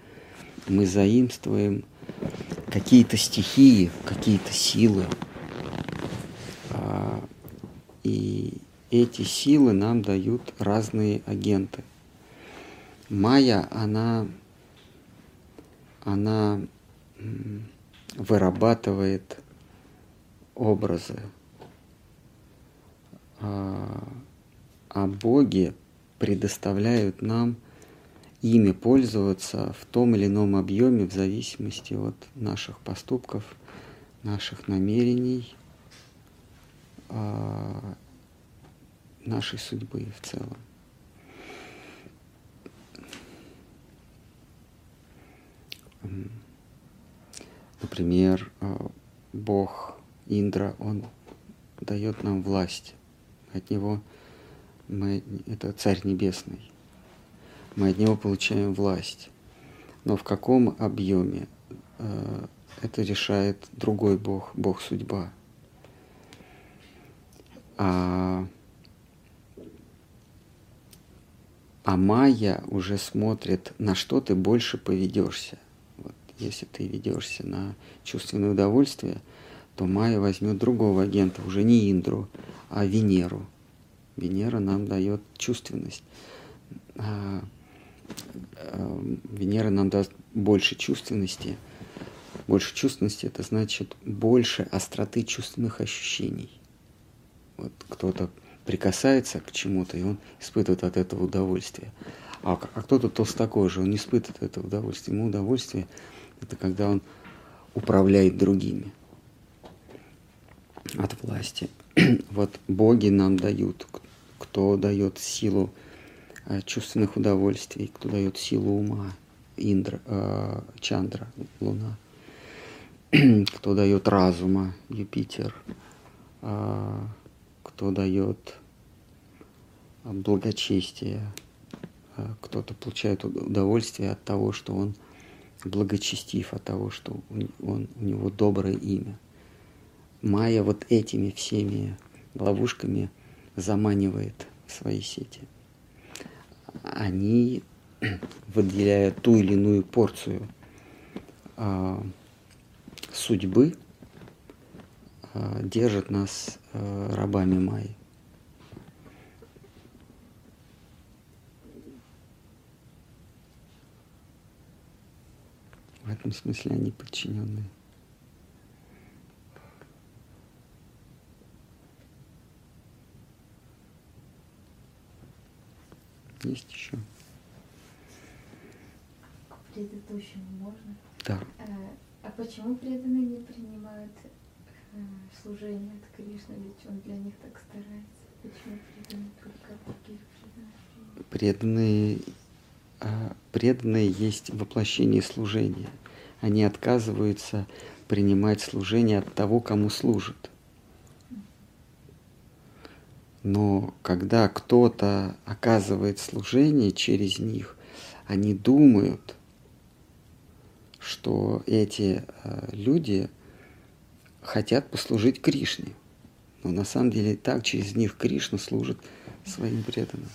мы заимствуем какие-то стихии, какие-то силы. А, И эти силы нам дают разные агенты. Майя, она, она вырабатывает образы, а, а боги предоставляют нам ими пользоваться в том или ином объеме в зависимости от наших поступков, наших намерений, а, нашей судьбы в целом. Например, а, Бог Индра, он дает нам власть. От него мы, это Царь Небесный. Мы от него получаем власть. Но в каком объеме э, это решает другой Бог, Бог судьба. А, а Майя уже смотрит, на что ты больше поведешься. Если ты ведешься на чувственное удовольствие, то Майя возьмет другого агента, уже не Индру, а Венеру. Венера нам дает чувственность. А, а, Венера нам даст больше чувственности. Больше чувственности это значит больше остроты чувственных ощущений. Вот кто-то прикасается к чему-то, и он испытывает от этого удовольствие. А, а кто-то толстокожий, он не испытывает этого удовольствия. Ему удовольствие это когда он управляет другими от власти. вот боги нам дают, кто дает силу э, чувственных удовольствий, кто дает силу ума, Индра, э, Чандра, Луна, кто дает разума, Юпитер, а, кто дает а, благочестие, а, кто-то получает уд- удовольствие от того, что он благочестив, от того, что у, он, у него доброе имя. Майя вот этими всеми ловушками заманивает в свои сети. Они, выделяя ту или иную порцию а, судьбы, а, держат нас а, рабами Майи. В этом смысле они подчиненные. Есть еще? К предыдущему можно? Да. А, а почему преданные не принимают э, служение от Кришны? Ведь он для них так старается. Почему преданные только других преданных? преданные, а, преданные есть воплощение служения. Они отказываются принимать служение от того, кому служат. Но когда кто-то оказывает служение через них, они думают, что эти э, люди хотят послужить Кришне. Но на самом деле так через них Кришна служит своим преданным.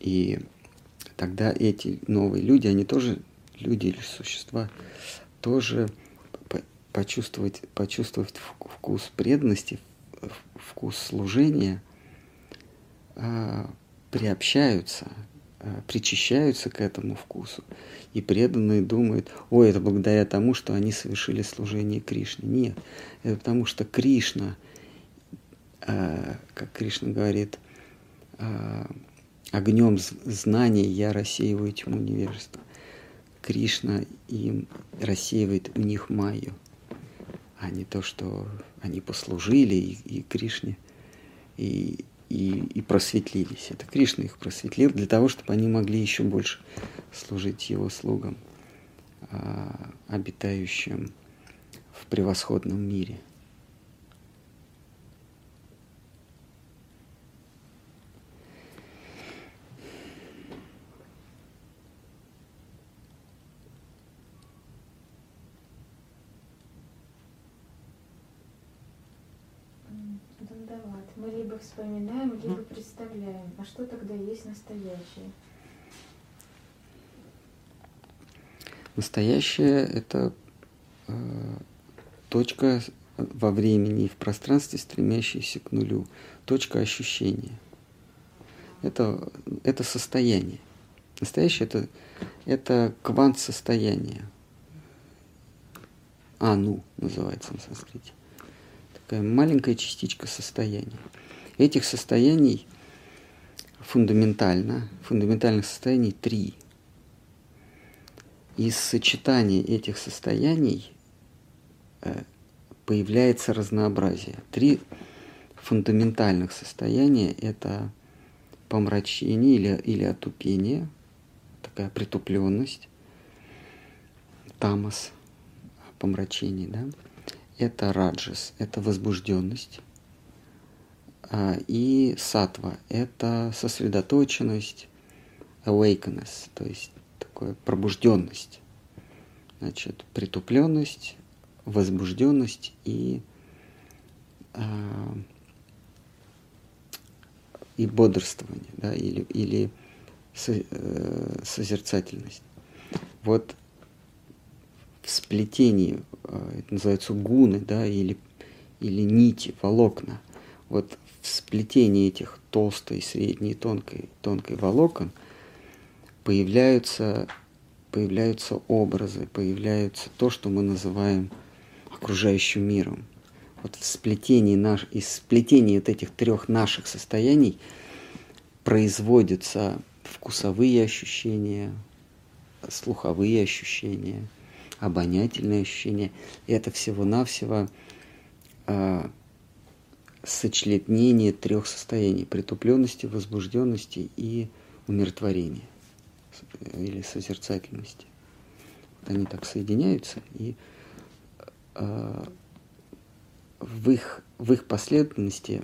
И тогда эти новые люди, они тоже люди или существа, тоже почувствовать, почувствовать вкус преданности, вкус служения, а, приобщаются, а, причащаются к этому вкусу. И преданные думают, ой, это благодаря тому, что они совершили служение Кришне. Нет, это потому что Кришна, а, как Кришна говорит, огнем знания я рассеиваю тьму невежества. Кришна им рассеивает у них майю а не то, что они послужили и, и Кришне, и, и, и просветлились. Это Кришна их просветлил для того, чтобы они могли еще больше служить его слугам, а, обитающим в превосходном мире – А что тогда есть настоящее? Настоящее – это э, точка во времени и в пространстве, стремящаяся к нулю, точка ощущения. Это, это состояние. Настоящее это, – это квант состояния. Ану называется на санскрите. Такая маленькая частичка состояния. Этих состояний фундаментально, фундаментальных состояний три. Из сочетания этих состояний э, появляется разнообразие. Три фундаментальных состояния – это помрачение или, или отупение, такая притупленность, тамас, помрачение, да? Это раджас, это возбужденность, и сатва – это сосредоточенность, awakeness, то есть такое пробужденность. Значит, притупленность, возбужденность и, а, и бодрствование, да, или, или э, созерцательность. Вот в сплетении, а, это называется гуны, да, или, или нити, волокна. Вот в сплетении этих толстой, средней тонкой, тонкой волокон появляются, появляются образы, появляются то, что мы называем окружающим миром. Вот в сплетении наш, из сплетения вот этих трех наших состояний производятся вкусовые ощущения, слуховые ощущения, обонятельные ощущения. И это всего-навсего а, сочетание трех состояний – притупленности, возбужденности и умиротворения или созерцательности. Вот они так соединяются, и э, в, их, в их последовательности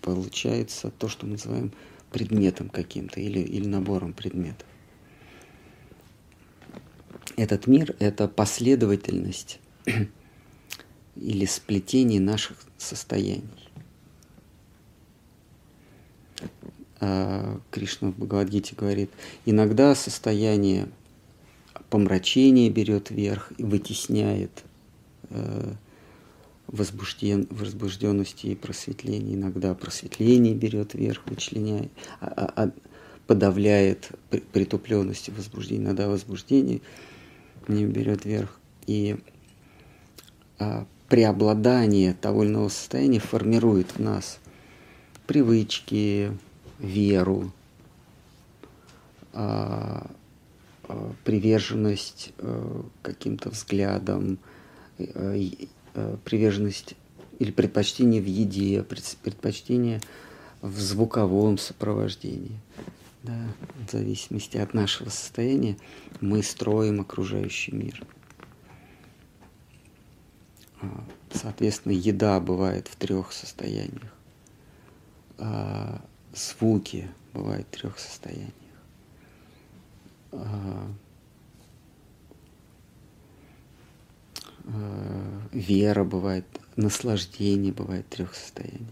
получается то, что мы называем предметом каким-то или, или набором предметов. Этот мир – это последовательность или сплетение наших состояний. А, Кришна в Бхагавадгите говорит, иногда состояние помрачения берет верх и вытесняет э, возбужден, возбужденности и просветление. Иногда просветление берет верх, вычленяет, а, а, подавляет притупленность и возбуждение. Иногда возбуждение не берет верх. И преобладание того или иного состояния формирует в нас привычки, веру, а, а, приверженность э, каким-то взглядам, э, э, приверженность или предпочтение в еде, предпочтение в звуковом сопровождении. Да, в зависимости от нашего состояния мы строим окружающий мир. А, соответственно, еда бывает в трех состояниях. А, звуки бывают в трех состояниях. А, вера бывает, наслаждение бывает в трех состояниях.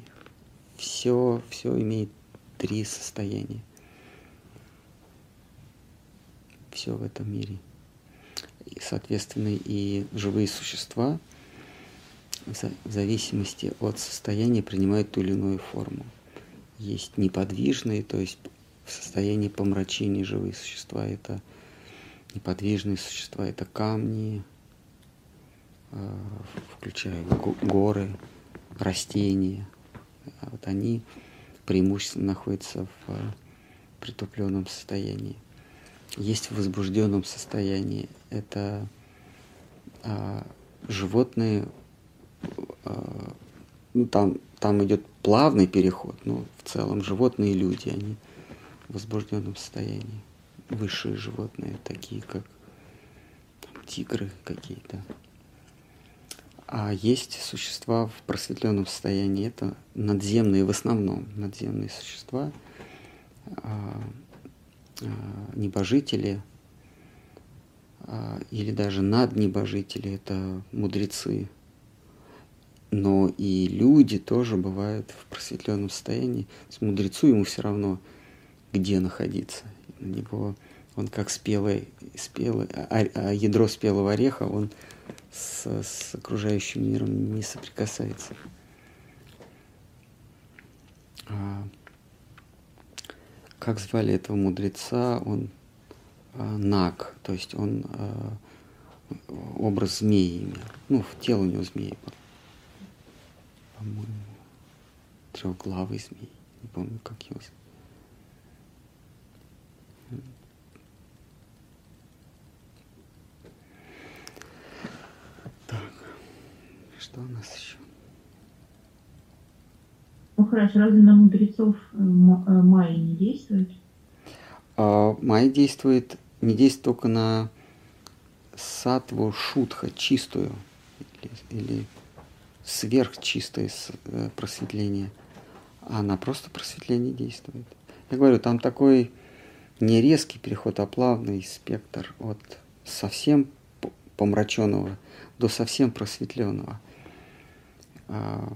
Все, все имеет три состояния. Все в этом мире. И, соответственно, и живые существа в зависимости от состояния принимают ту или иную форму. Есть неподвижные, то есть в состоянии помрачения живые существа. Это неподвижные существа, это камни, а, включая горы, растения. А вот они преимущественно находятся в э, притупленном состоянии. Есть в возбужденном состоянии. Это а, животные, а, ну там, там идет плавный переход, но в целом животные люди, они в возбужденном состоянии. Высшие животные, такие как там, тигры какие-то, а есть существа в просветленном состоянии. Это надземные в основном, надземные существа, а, а, небожители а, или даже наднебожители, это мудрецы. Но и люди тоже бывают в просветленном состоянии. С мудрецу ему все равно, где находиться. На него он как спелый, спелый а, а ядро спелого ореха, он с, с окружающим миром не соприкасается. А, как звали этого мудреца? Он а, Наг, то есть он а, образ змеи имел. Ну, тело у него змеи был. По-моему, трехглавый змей. Не помню, как его зовут. Что у нас еще? Ну хорошо, разве на мудрецов э, э, Майя не действует? А, Майя действует, не действует только на сатву шутха, чистую, или, или сверхчистое э, просветление, а на просто просветление действует. Я говорю, там такой не резкий переход, а плавный спектр от совсем помраченного до совсем просветленного – а,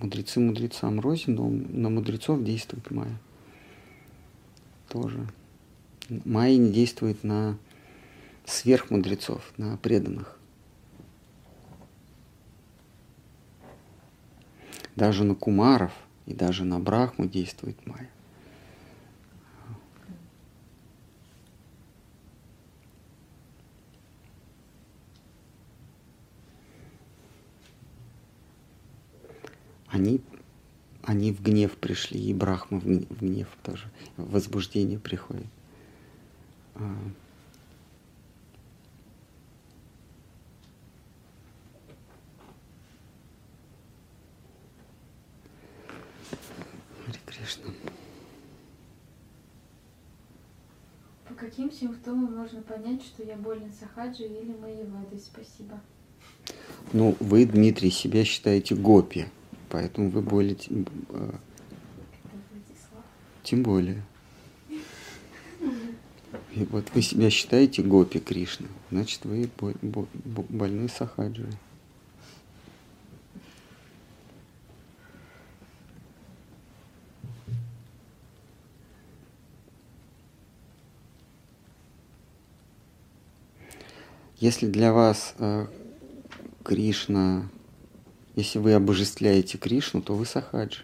мудрецы мудрецам рознь, но на мудрецов действует майя. Тоже. Майя не действует на сверхмудрецов, на преданных. Даже на кумаров и даже на брахму действует майя. они, они в гнев пришли, и Брахма в гнев тоже, в возбуждение приходит. А. Харе Кришна. Симптомам можно понять, что я болен сахаджи или моей вадой? Спасибо. Ну, вы, Дмитрий, себя считаете гопи поэтому вы более... Э, тем более. И вот вы себя считаете гопи Кришны, значит вы больны сахаджи. Если для вас э, Кришна если вы обожествляете Кришну, то вы сахаджи.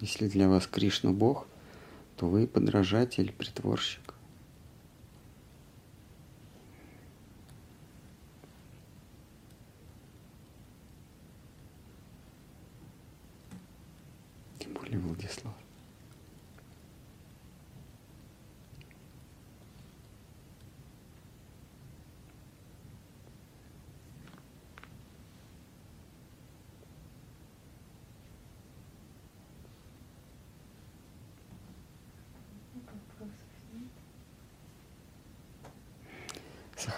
Если для вас Кришна Бог, то вы подражатель, притворщик.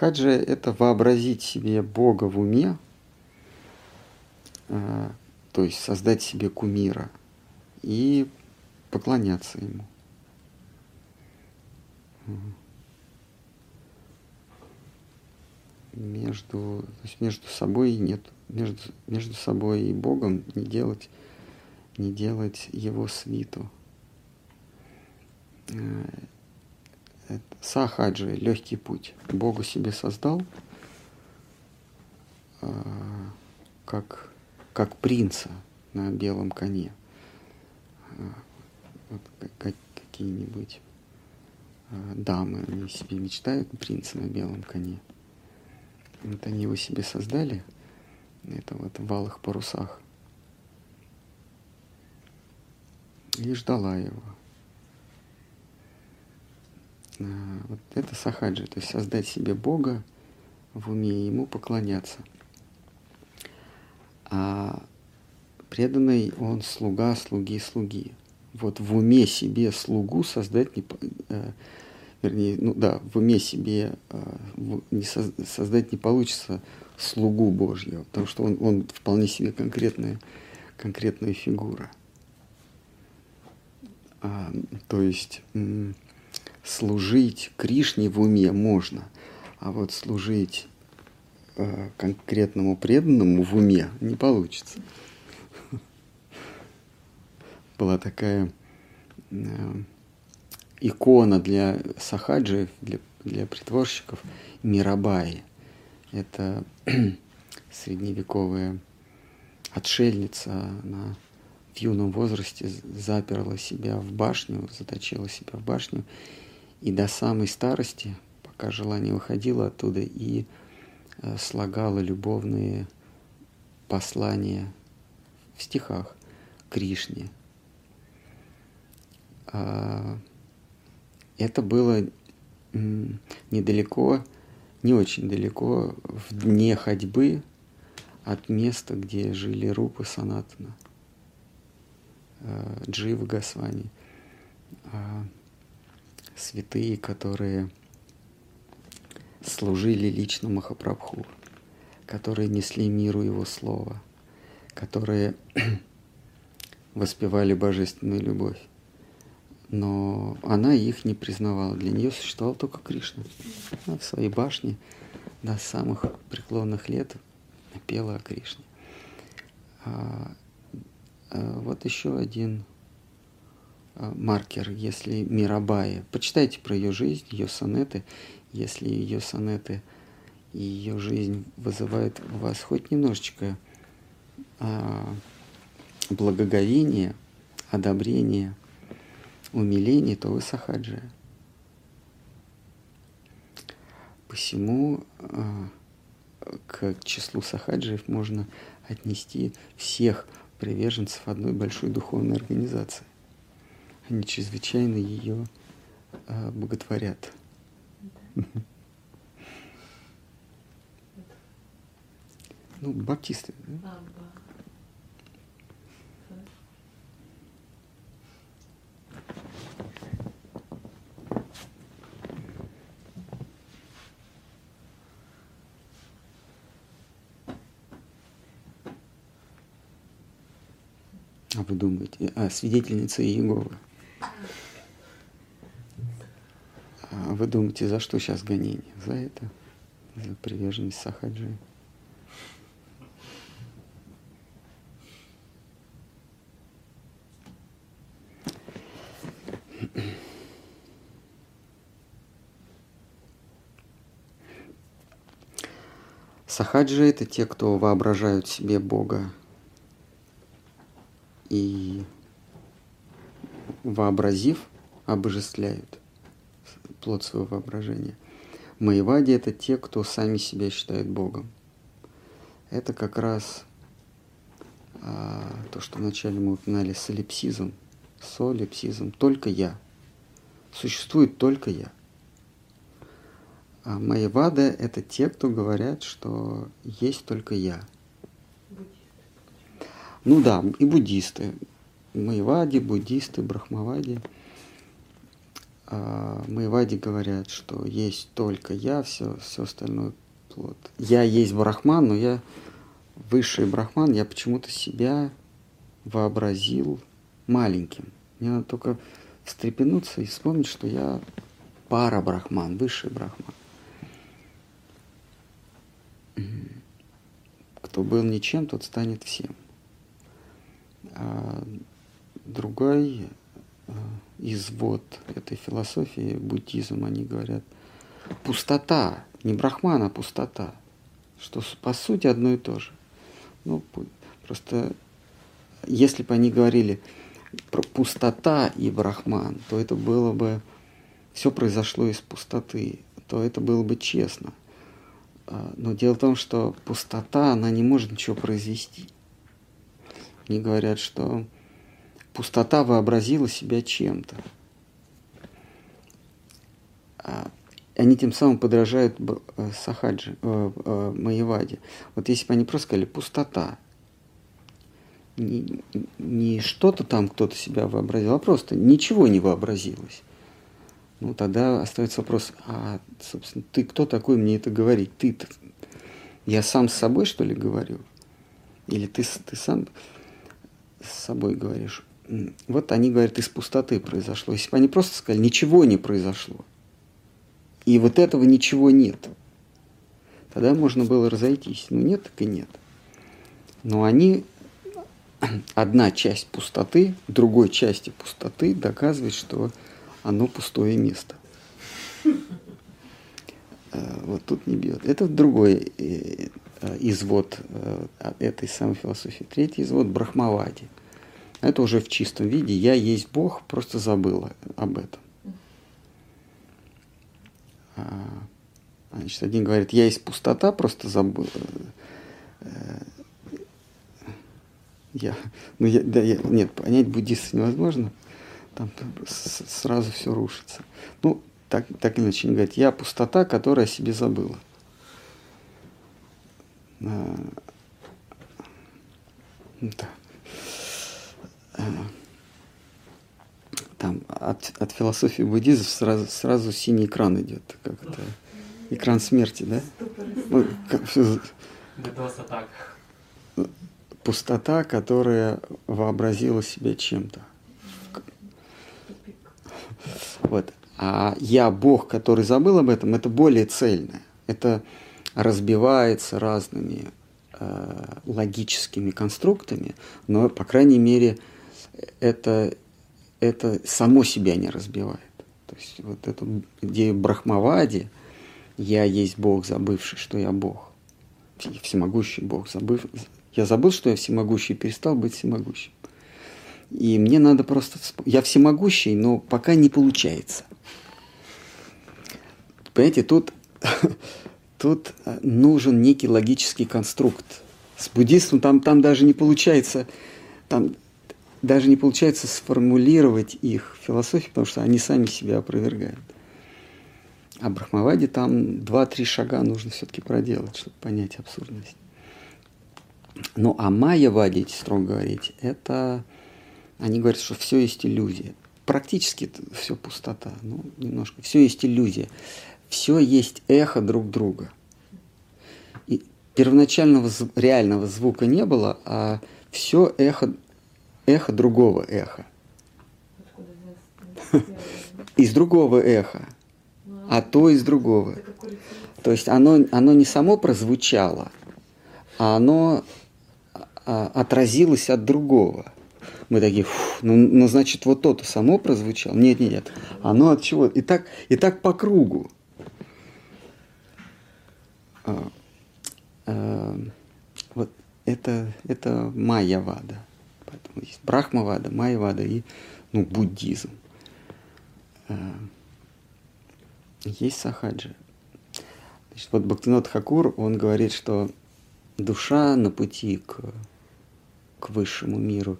Сахаджа – это вообразить себе Бога в уме, а, то есть создать себе кумира и поклоняться ему. Между, то есть между собой нет, между, между собой и Богом не делать, не делать его свиту. Сахаджи – легкий путь. Богу себе создал, а, как, как принца на белом коне. А, вот какие-нибудь а, дамы, они себе мечтают принца на белом коне. Вот они его себе создали, это вот в валых парусах. И ждала его. Вот это сахаджи, то есть создать себе Бога в уме и ему поклоняться. А преданный он слуга, слуги, слуги. Вот в уме себе слугу создать не, э, вернее, ну да, в уме себе э, не со, создать не получится слугу Божьего, потому что он, он вполне себе конкретная, конкретная фигура. А, то есть служить Кришне в уме можно, а вот служить э, конкретному преданному в уме не получится. Была такая э, икона для сахаджиев, для, для притворщиков Мирабаи. Это средневековая отшельница, она в юном возрасте заперла себя в башню, заточила себя в башню и до самой старости, пока желание выходило оттуда, и э, слагала любовные послания в стихах Кришне. А, это было недалеко, не очень далеко, в дне ходьбы от места, где жили Рупы Санатана, э, Джива Гасвани. Святые, которые служили лично Махапрабху, которые несли миру его слова, которые воспевали божественную любовь. Но она их не признавала. Для нее существовал только Кришна. Она в своей башне до самых преклонных лет пела о Кришне. А, а вот еще один маркер, если Мирабая. Почитайте про ее жизнь, ее сонеты. Если ее сонеты и ее жизнь вызывают у вас хоть немножечко а, благоговения, одобрения, умиления, то вы сахаджи. Посему а, к числу сахаджиев можно отнести всех приверженцев одной большой духовной организации они чрезвычайно ее а, боготворят. Ну, баптисты. Да? А вы думаете, а свидетельница Иеговы? Вы думаете, за что сейчас гонение? За это? За приверженность Сахаджи? Сахаджи – это те, кто воображают себе Бога и вообразив, обожествляют плод своего воображения. Маевади – это те, кто сами себя считают Богом. Это как раз а, то, что вначале мы упоминали, солипсизм, солипсизм, только я. Существует только я. А Маевада – это те, кто говорят, что есть только я. Ну да, и буддисты. Майвади, буддисты, брахмавади. А, Майвади говорят, что есть только я, все, все остальное плод. Я есть брахман, но я высший брахман, я почему-то себя вообразил маленьким. Мне надо только встрепенуться и вспомнить, что я пара брахман, высший брахман. Кто был ничем, тот станет всем. А другой извод этой философии, буддизм, они говорят, пустота, не брахман, а пустота, что по сути одно и то же. Ну, просто если бы они говорили про пустота и брахман, то это было бы, все произошло из пустоты, то это было бы честно. А, но дело в том, что пустота, она не может ничего произвести. Они говорят, что пустота вообразила себя чем-то. А, они тем самым подражают э, Сахаджи, э, э, Маеваде. Вот если бы они просто сказали «пустота», не, не что-то там кто-то себя вообразил, а просто ничего не вообразилось. Ну, тогда остается вопрос, а, собственно, ты кто такой мне это говорить? ты -то, я сам с собой, что ли, говорю? Или ты, ты сам с собой говоришь? Вот они говорят, из пустоты произошло. Если бы они просто сказали, ничего не произошло, и вот этого ничего нет, тогда можно было разойтись. Ну, нет, так и нет. Но они одна часть пустоты, другой части пустоты доказывает, что оно пустое место. Э, вот тут не бьет. Это другой э, э, извод этой самой философии. Третий извод – Брахмавади. Это уже в чистом виде. Я есть Бог, просто забыла об этом. А, значит, один говорит, я есть пустота, просто забыл. Я, ну, я, да, я, нет, понять буддиста невозможно, там сразу все рушится. Ну, так, так или иначе, говорит, я пустота, которая о себе забыла. Да. А, там от, от философии буддизма сразу, сразу синий экран идет, как это экран смерти, да? Ну, как, так пустота, которая вообразила себя чем-то. Вот. А я Бог, который забыл об этом, это более цельное. Это разбивается разными э, логическими конструктами, но, по крайней мере, это, это само себя не разбивает. То есть вот эту идею Брахмавади, я есть Бог, забывший, что я Бог, всемогущий Бог, забыв, я забыл, что я всемогущий, перестал быть всемогущим. И мне надо просто... Я всемогущий, но пока не получается. Понимаете, тут, тут нужен некий логический конструкт. С буддистом там, там даже не получается, там даже не получается сформулировать их философию, потому что они сами себя опровергают. А Брахмаваде там два-три шага нужно все-таки проделать, чтобы понять абсурдность. Ну, а майя водить, строго говорить, это... Они говорят, что все есть иллюзия. Практически все пустота. Ну, немножко. Все есть иллюзия. Все есть эхо друг друга. И первоначального реального звука не было, а все эхо, эхо другого эха. Из другого эха. А то из другого. То есть оно, оно не само прозвучало, а оно а, отразилось от другого. Мы такие, ну, ну, значит, вот то-то само прозвучало. Нет, нет, нет. Оно от чего? И так, и так по кругу. А, а, вот это, это майя-вада. Поэтому есть брахма-вада, майя-вада и ну, буддизм. А, есть сахаджи. Значит, вот Бхактинот Хакур, он говорит, что душа на пути к к высшему миру,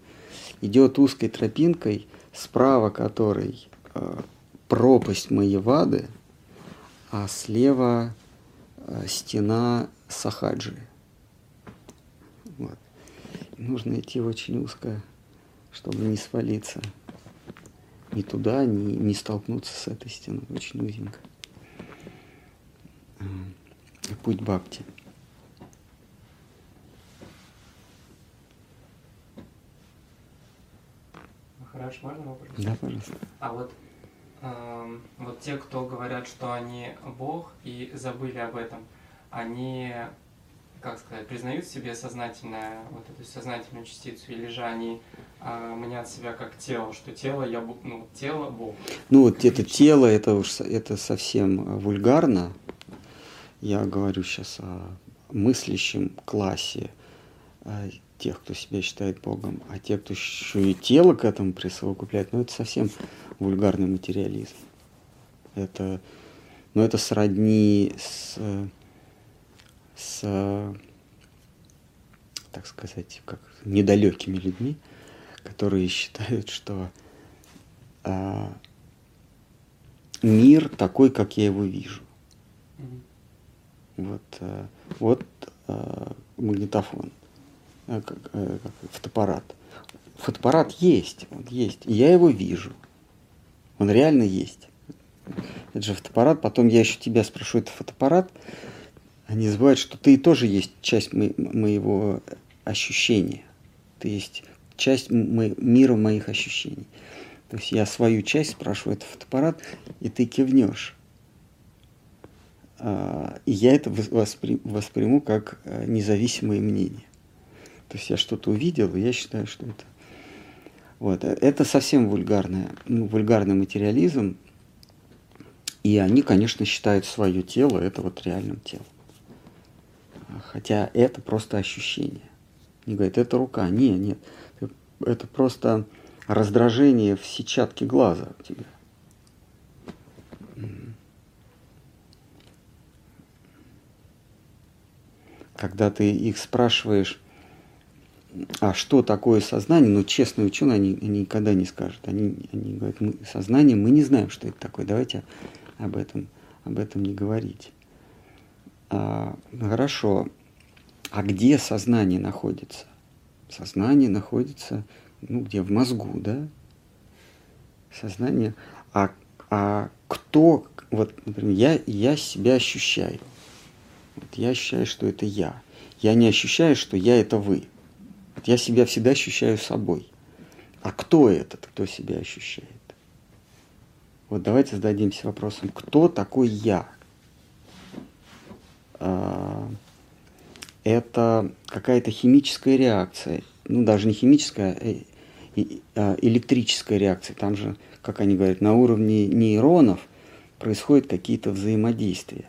идет узкой тропинкой, справа которой э, пропасть Маевады, а слева э, стена Сахаджи. Нужно идти очень узко, чтобы не свалиться ни туда, ни, не столкнуться с этой стеной. Очень узенько. Э, путь Бхакти. Хорошо, можно вопрос? Да, пожалуйста. А вот, эм, вот те, кто говорят, что они Бог и забыли об этом, они, как сказать, признают себе сознательное, вот эту сознательную частицу, или же они э, мнят себя как тело, что тело, я, ну, тело Бог. Ну вот это тело, это уж это совсем э, вульгарно. Я говорю сейчас о мыслящем классе э, тех, кто себя считает Богом, а те, кто еще и тело к этому присовокупляет, ну это совсем вульгарный материализм. Это, ну это сродни с, э, с, э, так сказать, как недалекими людьми, которые считают, что а, мир такой, как я его вижу. Вот, э, вот э, магнитофон, э, как, э, как фотоаппарат. Фотоаппарат есть, он есть, и я его вижу. Он реально есть. Это же фотоаппарат. Потом я еще тебя спрошу, это фотоаппарат. Они забывают, что ты тоже есть часть мо- моего ощущения. Ты есть часть мо- мира моих ощущений. То есть я свою часть спрашиваю, это фотоаппарат, и ты кивнешь. А, И я это вос- воспри- восприму как э, независимое мнение. То есть я что-то увидел, и я считаю, что это... Вот. э, Это совсем вульгарное, ну, вульгарный материализм. И они, конечно, считают свое тело это вот реальным телом. Хотя это просто ощущение. Они говорят, это рука. Не, нет. Это просто раздражение в сетчатке глаза у тебя. когда ты их спрашиваешь, а что такое сознание, ну, честные ученые, они, они никогда не скажут. Они, они говорят, мы, сознание, мы не знаем, что это такое, давайте об этом, об этом не говорить. А, хорошо, а где сознание находится? Сознание находится, ну, где, в мозгу, да? Сознание. А, а кто, вот, например, я, я себя ощущаю. Вот я ощущаю, что это я. Я не ощущаю, что я это вы. Вот я себя всегда ощущаю собой. А кто этот, кто себя ощущает? Вот давайте зададимся вопросом, кто такой я? А, Это какая-то химическая реакция, ну даже не химическая, э- а электрическая реакция. Там же, как они говорят, на уровне нейронов происходят какие-то взаимодействия.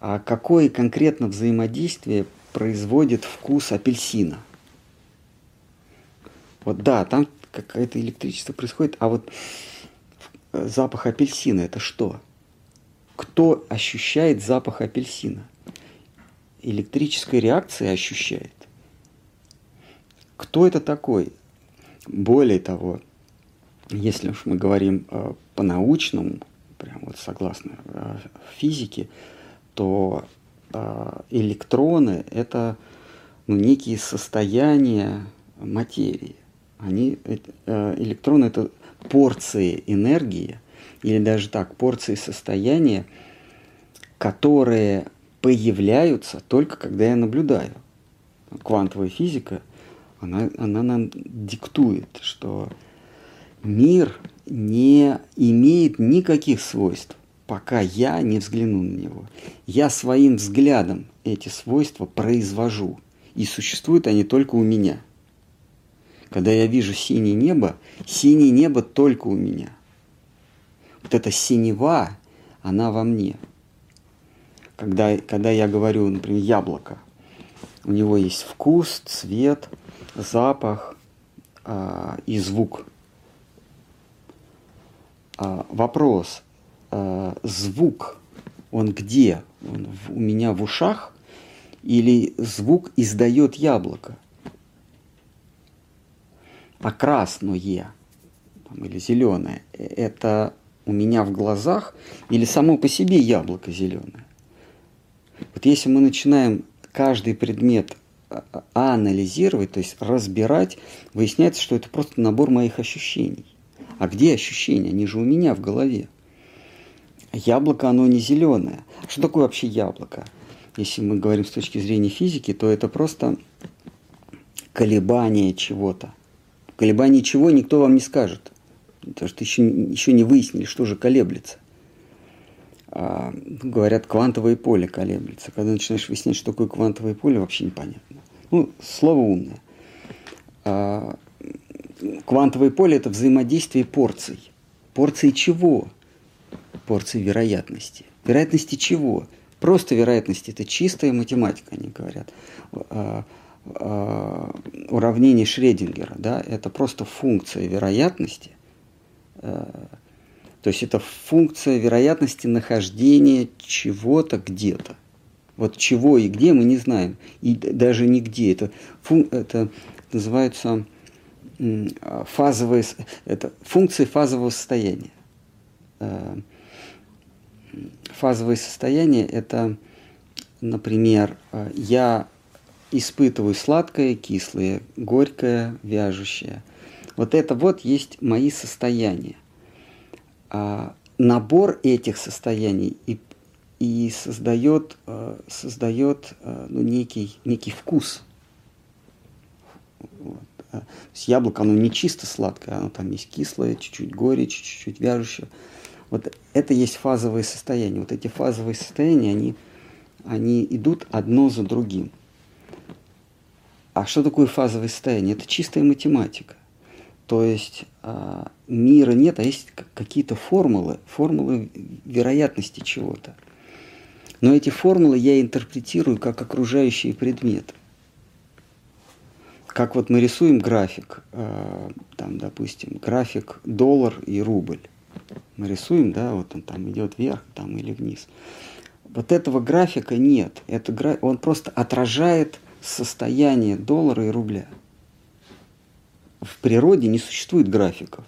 А какое конкретно взаимодействие производит вкус апельсина? Вот да, там какое-то электричество происходит, а вот э, запах апельсина это что? Кто ощущает запах апельсина? Электрическая реакция ощущает. Кто это такой? Более того, если уж мы говорим э, по-научному, прям вот согласно э, физике, то э, электроны это ну, некие состояния материи. Они, э, электроны это порции энергии, или даже так, порции состояния, которые появляются только когда я наблюдаю. Квантовая физика, она, она нам диктует, что мир не имеет никаких свойств, пока я не взгляну на него. Я своим взглядом эти свойства произвожу, и существуют они только у меня. Когда я вижу синее небо, синее небо только у меня. Вот эта синева, она во мне. Когда, когда я говорю, например, яблоко, у него есть вкус, цвет, запах а, и звук. А, вопрос, а, звук, он где? Он в- у меня в ушах или звук издает яблоко? А красное там, или зеленое, э, это у меня в глазах или само по себе яблоко зеленое? Вот если мы начинаем каждый предмет а, а, анализировать, то есть разбирать, выясняется, что это просто набор моих ощущений. А где ощущения? Они же у меня в голове. Яблоко, оно не зеленое. Что такое вообще яблоко? Если мы говорим с точки зрения физики, то это просто колебание чего-то. Колебание чего никто вам не скажет. Потому что еще, еще не выяснили, что же колеблется. А, говорят, квантовое поле колеблется. Когда начинаешь выяснять, что такое квантовое поле, вообще непонятно. Ну, слово умное. А, квантовое поле – это взаимодействие порций. Порции чего? Порции вероятности. Вероятности чего? Просто вероятности – это чистая математика, они говорят. А, а, уравнение Шредингера, да, это просто функция вероятности. А, то есть это функция вероятности нахождения чего-то где-то. Вот чего и где мы не знаем. И даже нигде. Это, фун, это называется фазовые, это функции фазового состояния. Э, фазовое состояние – это, например, э, я испытываю сладкое, кислое, горькое, вяжущее. Вот это вот есть мои состояния. А набор этих состояний и, и создает, э, создает ну, некий, некий вкус – вот. А, то есть яблоко, оно не чисто сладкое, оно там есть кислое, чуть-чуть горечь, чуть-чуть вяжущее. Вот это есть фазовые состояния. Вот эти фазовые состояния, они, они идут одно за другим. А что такое фазовое состояние? Это чистая математика. То есть а, мира нет, а есть какие-то формулы, формулы вероятности чего-то. Но эти формулы я интерпретирую как окружающие предметы как вот мы рисуем график, э, там, допустим, график доллар и рубль. Мы рисуем, да, вот он там идет вверх там, или вниз. Вот этого графика нет. Это, он просто отражает состояние доллара и рубля. В природе не существует графиков.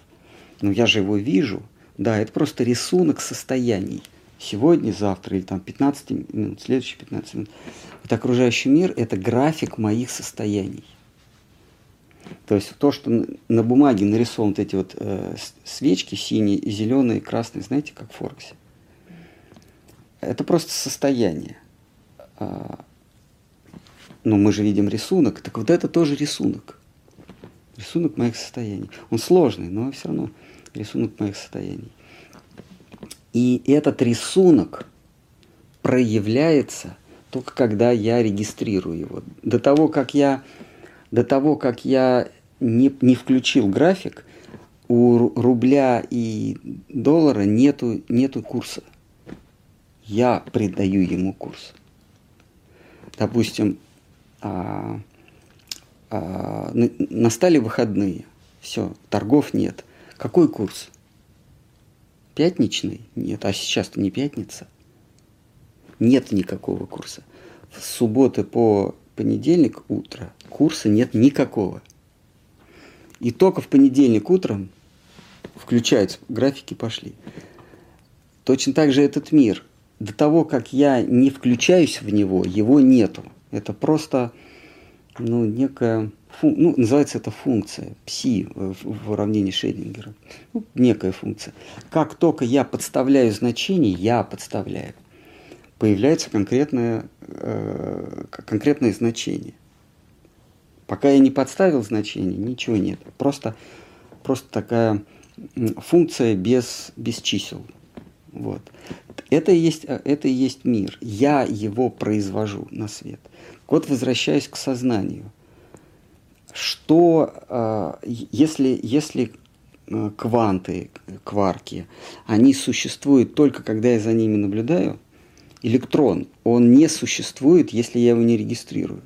Но я же его вижу. Да, это просто рисунок состояний. Сегодня, завтра или там 15 минут, следующие 15 минут. Вот окружающий мир – это график моих состояний. То есть то, что на бумаге нарисованы вот эти вот э, свечки синие, зеленые, красные, знаете, как в Форексе. Это просто состояние. А, но мы же видим рисунок, так вот это тоже рисунок. Рисунок моих состояний. Он сложный, но все равно рисунок моих состояний. И этот рисунок проявляется только когда я регистрирую его. До того, как я до того, как я не, не включил график, у рубля и доллара нету, нету курса. Я придаю ему курс. Допустим, а, настали выходные, все, торгов нет. Какой курс? Пятничный? Нет, а сейчас-то не пятница. Нет никакого курса. В субботы по понедельник утро курса нет никакого. И только в понедельник утром включаются, графики пошли. Точно так же этот мир. До того, как я не включаюсь в него, его нету. Это просто ну, некая, фун... ну, называется это функция, пси в, в уравнении Шейдингера. Ну, некая функция. Как только я подставляю значение, я подставляю, появляется конкретное, э, конкретное значение. Пока я не подставил значение, ничего нет. Просто, просто такая функция без, без чисел. Вот. Это, и есть, это и есть мир. Я его произвожу на свет. Вот возвращаясь к сознанию. Что, а, если, если э, кванты, кварки, они существуют только когда я за ними наблюдаю, электрон, он не существует, если я его не регистрирую.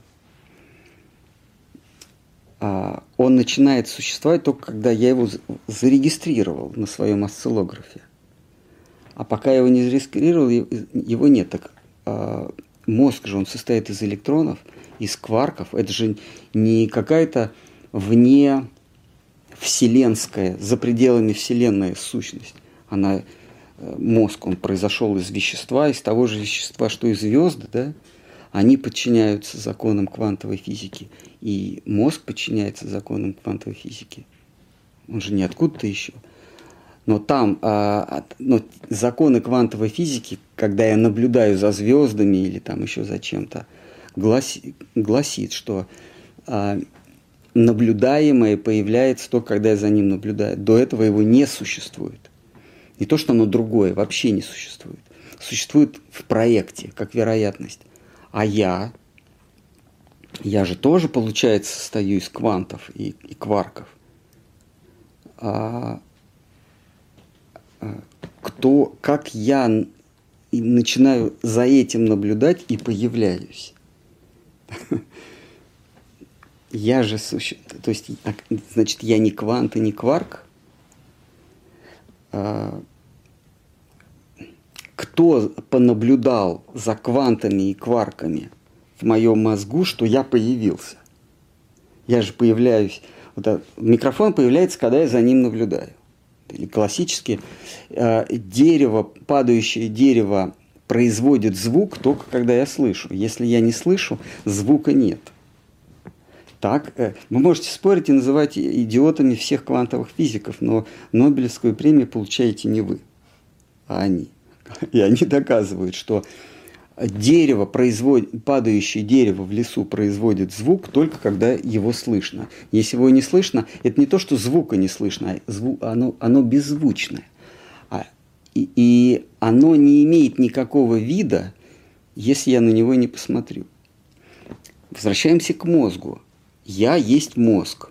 А, он начинает существовать только когда я его зарегистрировал на своем осциллографе. А пока я его не зарегистрировал, его нет. Так а, мозг же, он состоит из электронов, из кварков. Это же не какая-то вне вселенская, за пределами вселенная сущность. Она, э, мозг, он произошел из вещества, из того же вещества, что и звезды, да? Они подчиняются законам квантовой физики. И мозг подчиняется законам квантовой физики. Он же не откуда-то еще. Но там а, ну, законы квантовой физики, когда я наблюдаю за звездами или там еще за чем-то, гласи, гласит, что а, наблюдаемое появляется только когда я за ним наблюдаю. До этого его не существует. Не то, что оно другое, вообще не существует. Существует в проекте, как вероятность. А я, я же тоже, получается, состою из квантов и, и кварков. А, кто, как я начинаю за этим наблюдать и появляюсь. Я же существую, то есть, значит, я не квант и не кварк. А, кто понаблюдал за квантами и кварками в моем мозгу, что я появился? Я же появляюсь. Вот этот, микрофон появляется, когда я за ним наблюдаю. Или классически э, дерево, падающее дерево производит звук только когда я слышу. Если я не слышу, звука нет. Так, э, вы можете спорить и называть идиотами всех квантовых физиков, но Нобелевскую премию получаете не вы, а они. И они доказывают, что дерево производит, падающее дерево в лесу производит звук только когда его слышно. Если его не слышно, это не то, что звука не слышно, а звук, оно, оно беззвучное. А, и, и оно не имеет никакого вида, если я на него не посмотрю. Возвращаемся к мозгу. Я есть мозг.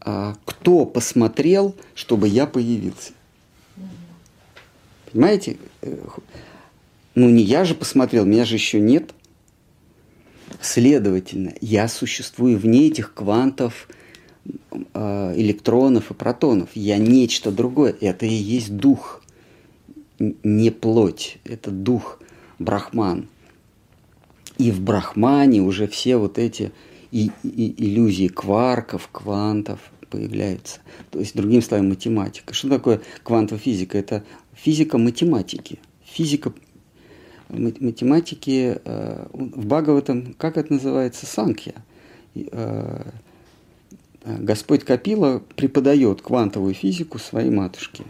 А кто посмотрел, чтобы я появился? Понимаете? Ну, не я же посмотрел, меня же еще нет. Следовательно, я существую вне этих квантов, а, электронов и протонов. Я нечто другое. Это и есть дух, не плоть. Это дух, брахман. И в брахмане уже все вот эти и, и, иллюзии кварков, квантов появляются. То есть, другими словами, математика. Что такое квантовая физика? Это физика математики. Физика математики э, в Бхагаватам, как это называется, санкья. Э, Господь Капила преподает квантовую физику своей матушке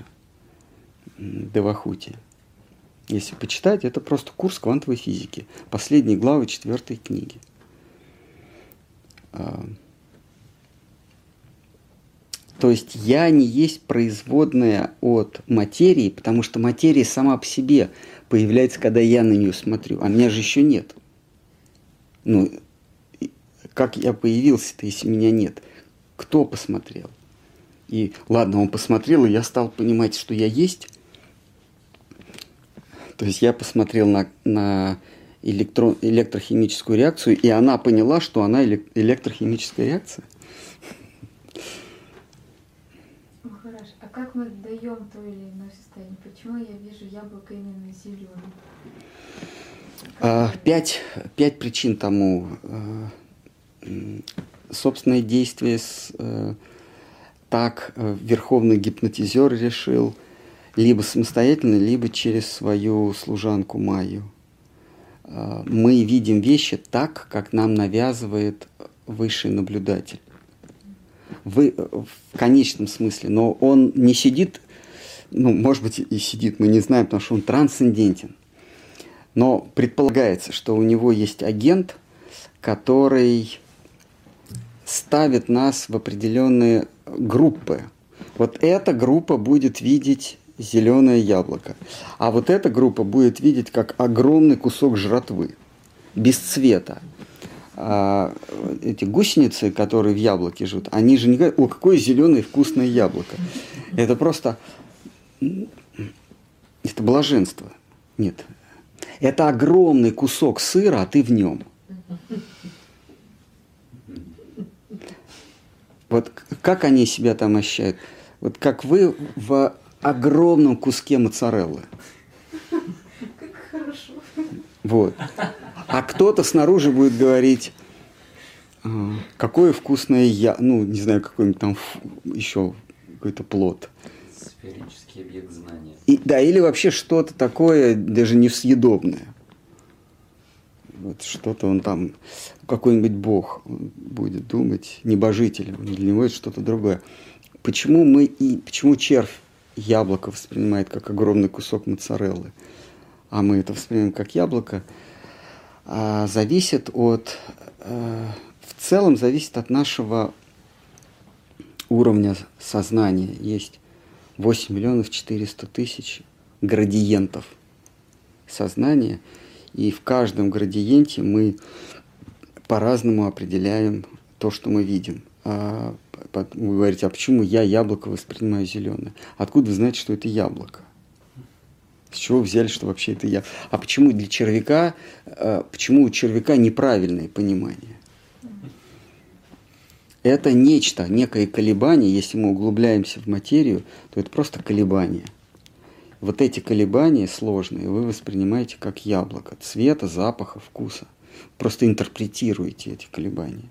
Девахути. Если почитать, это просто курс квантовой физики. Последние главы четвертой книги. Э, то есть я не есть производная от материи, потому что материя сама по себе появляется, когда я на нее смотрю, а меня же еще нет. Ну, как я появился-то, если меня нет? Кто посмотрел? И ладно, он посмотрел, и я стал понимать, что я есть. То есть я посмотрел на, на электрон, электрохимическую реакцию, и она поняла, что она электрохимическая реакция. как мы даем то или иное состояние? Почему я вижу яблоко именно зеленым? А, пять, пять причин тому. А, собственное действие с, э, так э, верховный гипнотизер решил, либо самостоятельно, либо через свою служанку Майю. А, мы видим вещи так, как нам навязывает высший наблюдатель в, в конечном смысле, но он не сидит, ну, может быть, и сидит, мы не знаем, потому что он трансцендентен. Но предполагается, что у него есть агент, который ставит нас в определенные группы. Вот эта группа будет видеть зеленое яблоко, а вот эта группа будет видеть как огромный кусок жратвы, без цвета а, эти гусеницы, которые в яблоке живут, они же не говорят, о, какое зеленое вкусное яблоко. Это просто, это блаженство. Нет. Это огромный кусок сыра, а ты в нем. Вот как они себя там ощущают? Вот как вы в огромном куске моцареллы. Как хорошо. Вот. А кто-то снаружи будет говорить, «А, какое вкусное я, ну, не знаю, какой-нибудь там еще какой-то плод. Сферический объект знания. И, да, или вообще что-то такое, даже несъедобное. Вот что-то он там, какой-нибудь бог будет думать, небожитель, для него это что-то другое. Почему мы и почему червь яблоко воспринимает как огромный кусок моцареллы, а мы это воспринимаем как яблоко, а, зависит от, э, в целом зависит от нашего уровня сознания. Есть 8 миллионов 400 тысяч градиентов сознания, и в каждом градиенте мы по-разному определяем то, что мы видим. А, вы говорите, а почему я яблоко воспринимаю зеленое? Откуда вы знаете, что это яблоко? С чего взяли, что вообще это я? А почему для червяка, а, почему у червяка неправильное понимание? Это нечто, некое колебание, если мы углубляемся в материю, то это просто колебание. Вот эти колебания сложные вы воспринимаете как яблоко, цвета, запаха, вкуса. Просто интерпретируете эти колебания.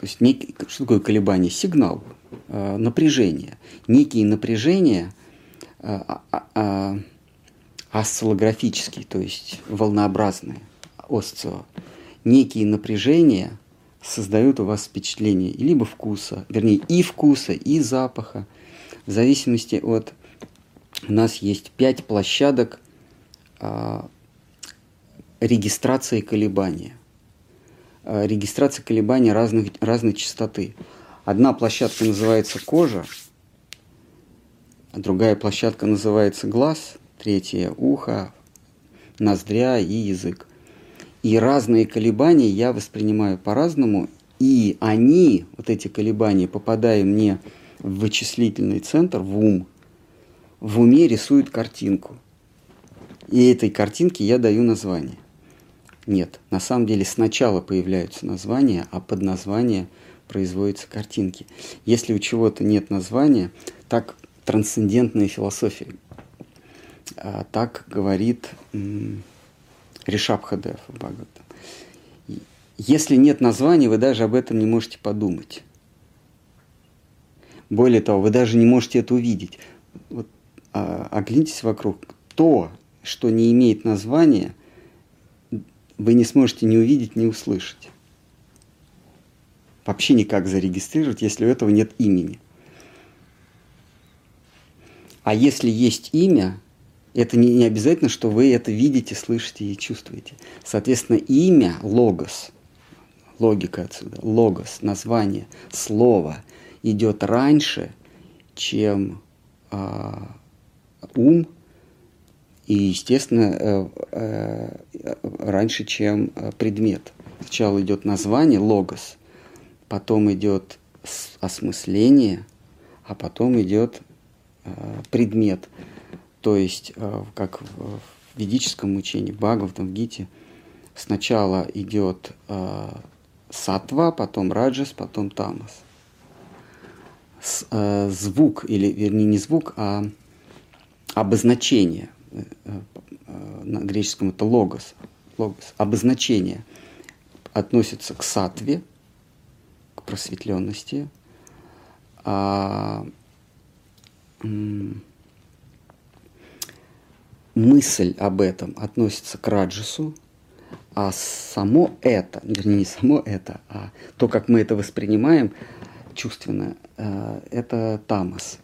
То есть некий, что такое колебание? Сигнал, э, напряжение. Некие напряжения э, э, осциллографические, то есть волнообразные, осцио. Некие напряжения создают у вас впечатление либо вкуса, вернее и вкуса, и запаха. В зависимости от... У нас есть пять площадок э, регистрации колебания. Э, регистрация колебаний разных, разной частоты. Одна площадка называется кожа, а другая площадка называется глаз, третья – ухо, ноздря и язык. И разные колебания я воспринимаю по-разному, и они, вот эти колебания, попадая мне в вычислительный центр, в ум, в уме рисуют картинку. И этой картинке я даю название. Нет, на самом деле сначала появляются названия, а под название производятся картинки. Если у чего-то нет названия, так трансцендентная философия. А, так говорит Ришабхадев Бхагаватам. Если нет названия, вы даже об этом не можете подумать. Более того, вы даже не можете это увидеть. Вот, а, оглянитесь вокруг. То, что не имеет названия, вы не сможете ни увидеть, ни услышать. Вообще никак зарегистрировать, если у этого нет имени. А если есть имя, это не, не обязательно, что вы это видите, слышите и чувствуете. Соответственно, имя логос, логика отсюда, логос, название, слово идет раньше, чем э, ум, и, естественно, э, э, раньше, чем э, предмет. Сначала идет название, логос, потом идет осмысление, а потом идет предмет. То есть, как в ведическом учении, Бхагаватам, в Гите, сначала идет сатва, потом раджас, потом тамас. Звук, или вернее не звук, а обозначение – на греческом это логос, логос, обозначение относится к сатве, к просветленности, а мысль об этом относится к раджасу, а само это, вернее, не само это, а то, как мы это воспринимаем чувственно, э, это тамас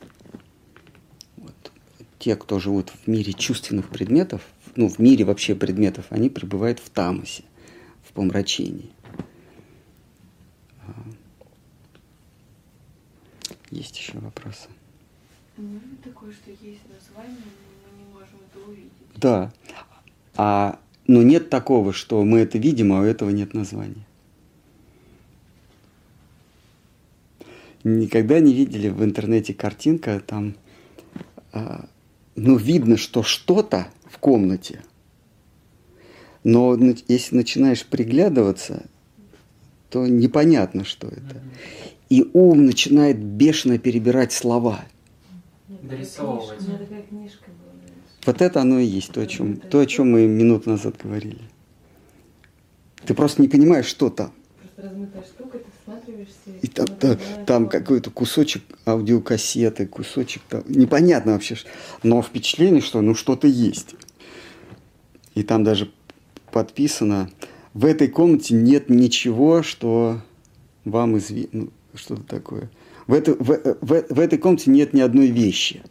те, кто живут в мире чувственных предметов, ну, в мире вообще предметов, они пребывают в тамосе, в помрачении. А. Есть еще вопросы? Быть такое, что есть название, но мы не можем это увидеть? Да. А, но нет такого, что мы это видим, а у этого нет названия. Никогда не видели в интернете картинка, там а, ну, видно, что что-то в комнате. Но если начинаешь приглядываться, то непонятно, что это. И ум начинает бешено перебирать слова. Дорисовывать. Вот это оно и есть, то, о чем, то, о чем мы минуту назад говорили. Ты просто не понимаешь, что там. Штука, и там, там, там какой-то кусочек аудиокассеты, кусочек там, непонятно вообще, но впечатление, что ну что-то есть. И там даже подписано, в этой комнате нет ничего, что вам известно, ну, что-то такое. В, это, в, в, в этой комнате нет ни одной вещи.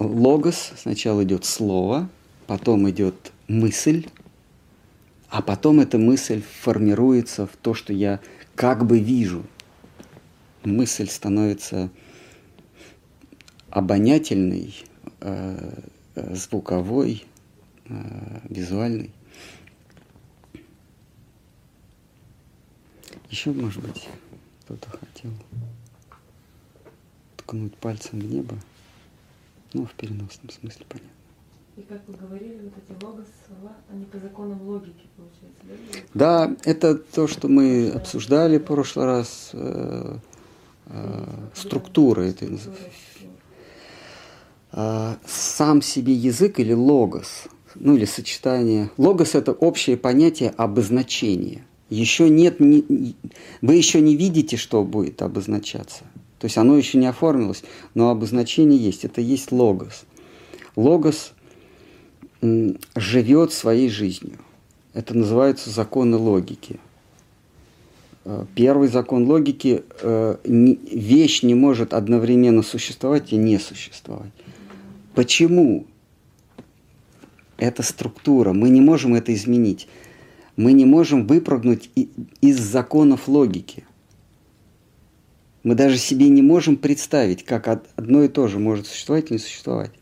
Логос сначала идет слово, потом идет мысль, а потом эта мысль формируется в то, что я как бы вижу. Мысль становится обонятельной, э, э звуковой, э, визуальной. Еще, может быть, кто-то хотел ткнуть пальцем в небо, ну, в переносном смысле, понятно. И как вы говорили, вот эти логос слова, они по законам логики, получается, да? Да, это то, что мы обсуждали в прошлый раз, э, э, структура этой э, сам себе язык или логос, ну или сочетание. Логос это общее понятие обозначения еще нет, не, вы еще не видите, что будет обозначаться. То есть оно еще не оформилось, но обозначение есть. Это есть логос. Логос живет своей жизнью. Это называется законы логики. Э, первый закон логики э, – вещь не может одновременно существовать и не существовать. Почему? Это структура. Мы не можем это изменить мы не можем выпрыгнуть из законов логики. Мы даже себе не можем представить, как одно и то же может существовать и не существовать.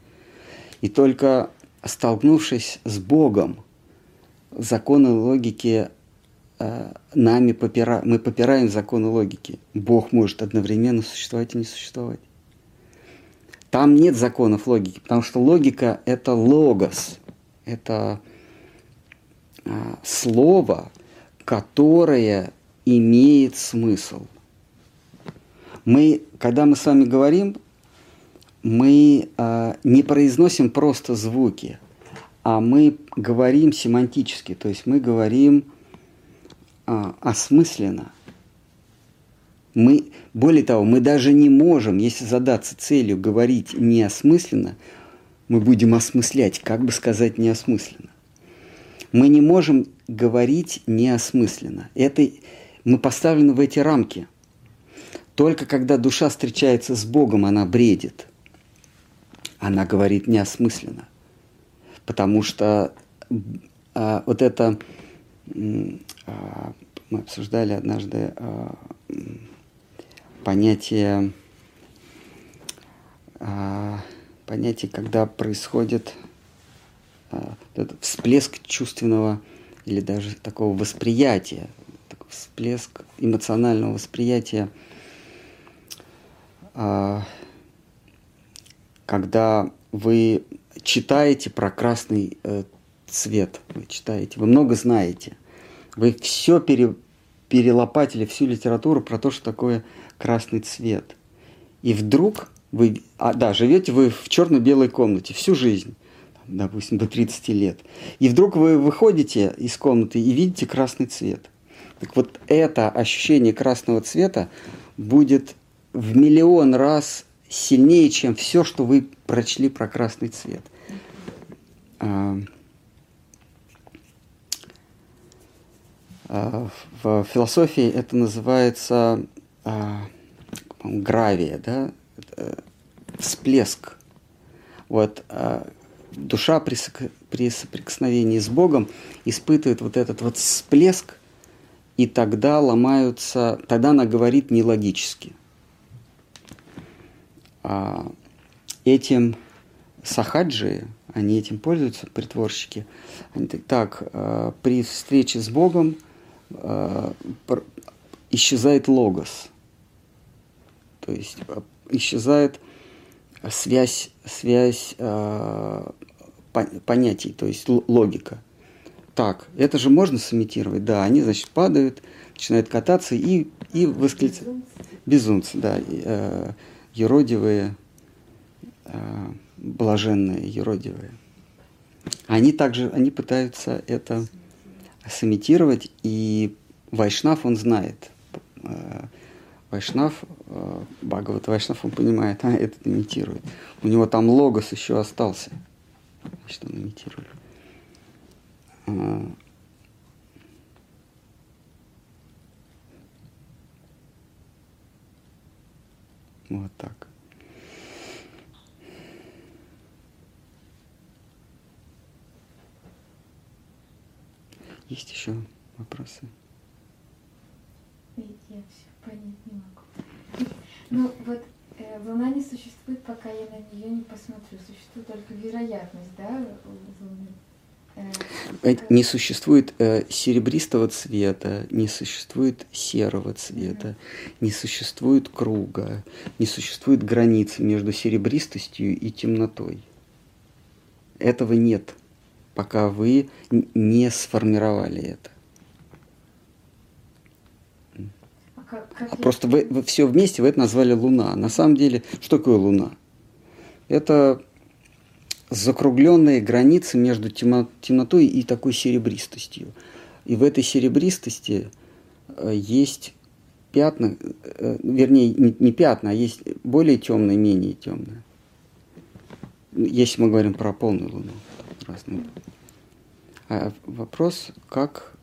И только столкнувшись с Богом, законы логики э, нами попира... мы попираем законы логики. Бог может одновременно существовать и не существовать. Там нет законов логики, потому что логика – это логос, это а, слово, которое имеет смысл. Мы, когда мы с вами говорим, мы э, не произносим просто звуки, а мы говорим семантически, то есть мы говорим э, осмысленно. Мы, более того, мы даже не можем, если задаться целью говорить неосмысленно, мы будем осмыслять, как бы сказать неосмысленно. Мы не можем говорить неосмысленно. Это, мы поставлены в эти рамки. Только когда душа встречается с Богом, она бредит. Она говорит неосмысленно. Потому что а, вот это а, мы обсуждали однажды а, понятие, а, понятие, когда происходит а, этот всплеск чувственного или даже такого восприятия, такой всплеск эмоционального восприятия, когда вы читаете про красный э, цвет, вы читаете, вы много знаете, вы все пере, перелопатили, всю литературу про то, что такое красный цвет. И вдруг вы, а, да, живете вы в черно-белой комнате всю жизнь допустим, до 30 лет. И вдруг вы выходите из комнаты и видите красный цвет. Так вот это ощущение красного цвета будет в миллион раз сильнее, чем все, что вы прочли про красный цвет. А, а, в философии это называется а, гравия, да? всплеск. Вот душа при, при соприкосновении с Богом испытывает вот этот вот всплеск, и тогда ломаются, тогда она говорит нелогически. А этим сахаджи, они этим пользуются, притворщики, они так, так а, при встрече с Богом а, исчезает логос, то есть исчезает связь, связь э, понятий, то есть логика. Так, это же можно сымитировать? Да, они, значит, падают, начинают кататься и, и восклицают. Безумцы, да, еродивые, э, блаженные, еродивые. Они также, они пытаются это сымитировать, и Вайшнав, он знает, э, Вайшнав, э, Бхагават Вайшнав, он понимает, а, это имитирует. У него там логос еще остался. Значит, он имитирует. Вот так. Есть еще вопросы? Я все понять не могу. Ну вот э, Луна не существует, пока я на нее не посмотрю. Существует только вероятность, да, Луны. Э, Не существует э, серебристого цвета, не существует серого цвета, не существует круга, не существует границы между серебристостью и темнотой. Этого нет, пока вы не сформировали это. А как, как А я- просто вы, все вместе вы это назвали Луна. На самом деле, что такое Луна? Это закругленные границы между темнотой и такой серебристостью. И в этой серебристости э, есть пятна, э, вернее, не, пятна, а есть более темные, менее темные. Если мы говорим про полную Луну. Разные. А вопрос, как,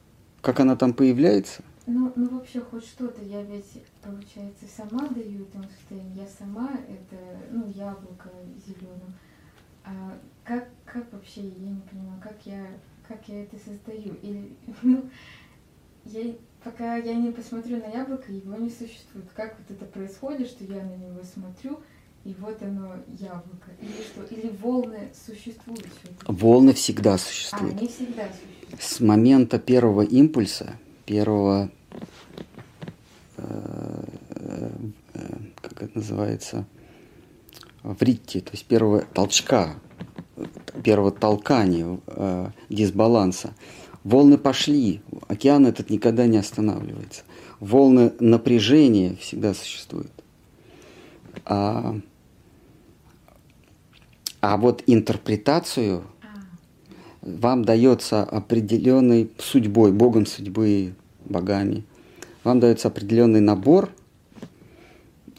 как она там появляется? Ну, ну вообще хоть что-то, я ведь, получается, сама даю состоянию, я сама это, ну, яблоко зеленым. А как, как вообще, я не понимаю, как я, как я это создаю? Или, ну, я, пока я не посмотрю на яблоко, его не существует. Как вот это происходит, что я на него смотрю, и вот оно яблоко? Или что? Или волны существуют? Волны всегда А, существуют. они всегда существуют. С момента первого импульса, первого, э, э, как это называется, вритти, то есть первого толчка, первого толкания, э, дисбаланса, волны пошли, океан этот никогда не останавливается. Волны напряжения всегда существуют. А, а вот интерпретацию вам дается определенной судьбой, Богом судьбы, богами, вам дается определенный набор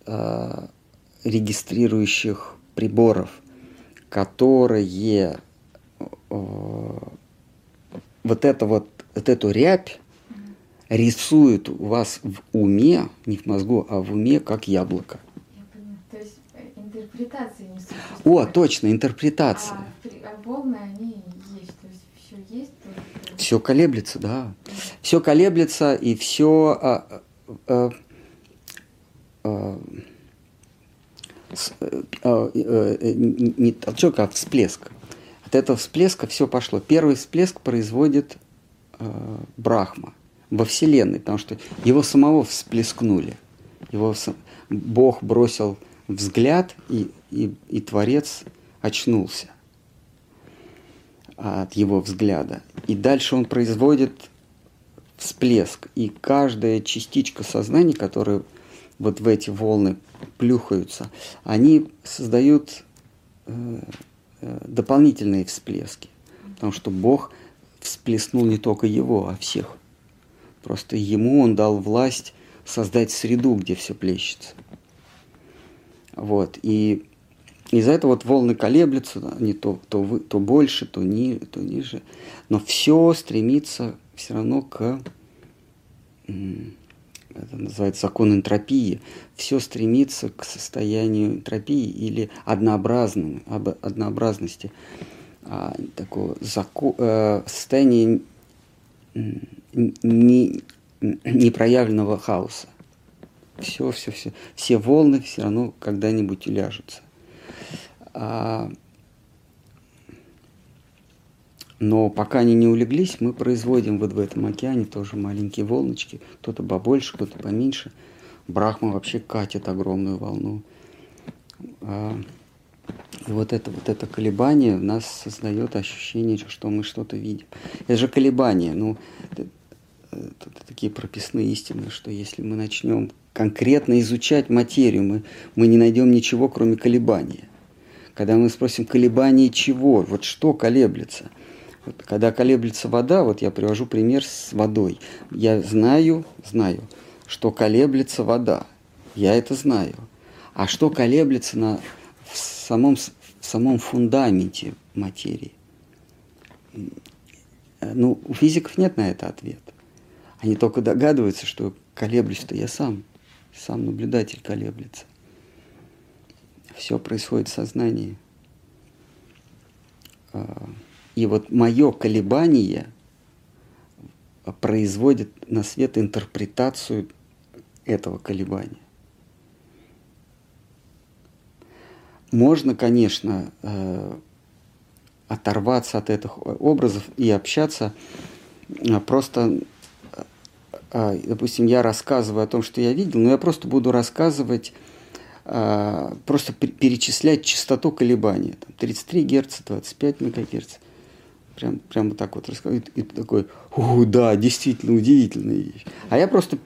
э, регистрирующих приборов, которые э, вот, это вот, вот эту рябь рисуют у вас в уме, не в мозгу, а в уме, как яблоко. То есть э, интерпретации не существует. О, точно, интерпретация. А, при- а волны, они есть, то есть все есть, только... Все колеблется, да. Все колеблется, и все а, а, а, а, не не толчок, а всплеск. От этого всплеска все пошло. Первый всплеск производит э, Брахма во Вселенной, потому что его самого всплескнули. Его Бог бросил взгляд, и, и, и Творец очнулся от его взгляда. И дальше он производит всплеск. И каждая частичка сознания, которая вот в эти волны плюхаются, они создают э, э, дополнительные всплески. Потому что Бог всплеснул не только его, а всех. Просто ему он дал власть создать среду, где все плещется. Вот. И из-за этого вот волны колеблются, они то, то, вы, то больше, то, ни, то ниже. Но все стремится все равно к, это называется закон энтропии, все стремится к состоянию энтропии или однообразному, об- однообразности, а, такого зако, э, состояния не, непроявленного хаоса. Все, все, все. Все волны все равно когда-нибудь уляжутся. А, но пока они не улеглись, мы производим вот в этом океане тоже маленькие волночки. Кто-то побольше, кто-то поменьше. Брахма вообще катит огромную волну. А, и вот это, вот это колебание в нас создает ощущение, что мы что-то видим. Это же колебание. Ну, это, это такие прописные истины, что если мы начнем конкретно изучать материю, мы, мы не найдем ничего, кроме колебания. Когда мы спросим, колебание чего, вот что колеблется. Вот, когда колеблется вода, вот я привожу пример с водой. Я знаю, знаю, что колеблется вода. Я это знаю. А что колеблется на, в, самом, в самом фундаменте материи? Ну, у физиков нет на это ответа. Они только догадываются, что колеблюсь-то я сам. Сам наблюдатель колеблется. Все происходит в сознании. А, и вот мое колебание производит на свет интерпретацию этого колебания. Можно, конечно, э, оторваться от этих образов и общаться э, просто э, допустим, я рассказываю о том, что я видел, но я просто буду рассказывать, просто перечислять частоту колебания. Там 33 Гц, 25 МГц. Прям, прям вот так вот рассказывает. И такой, о, да, действительно удивительная вещь. А я просто,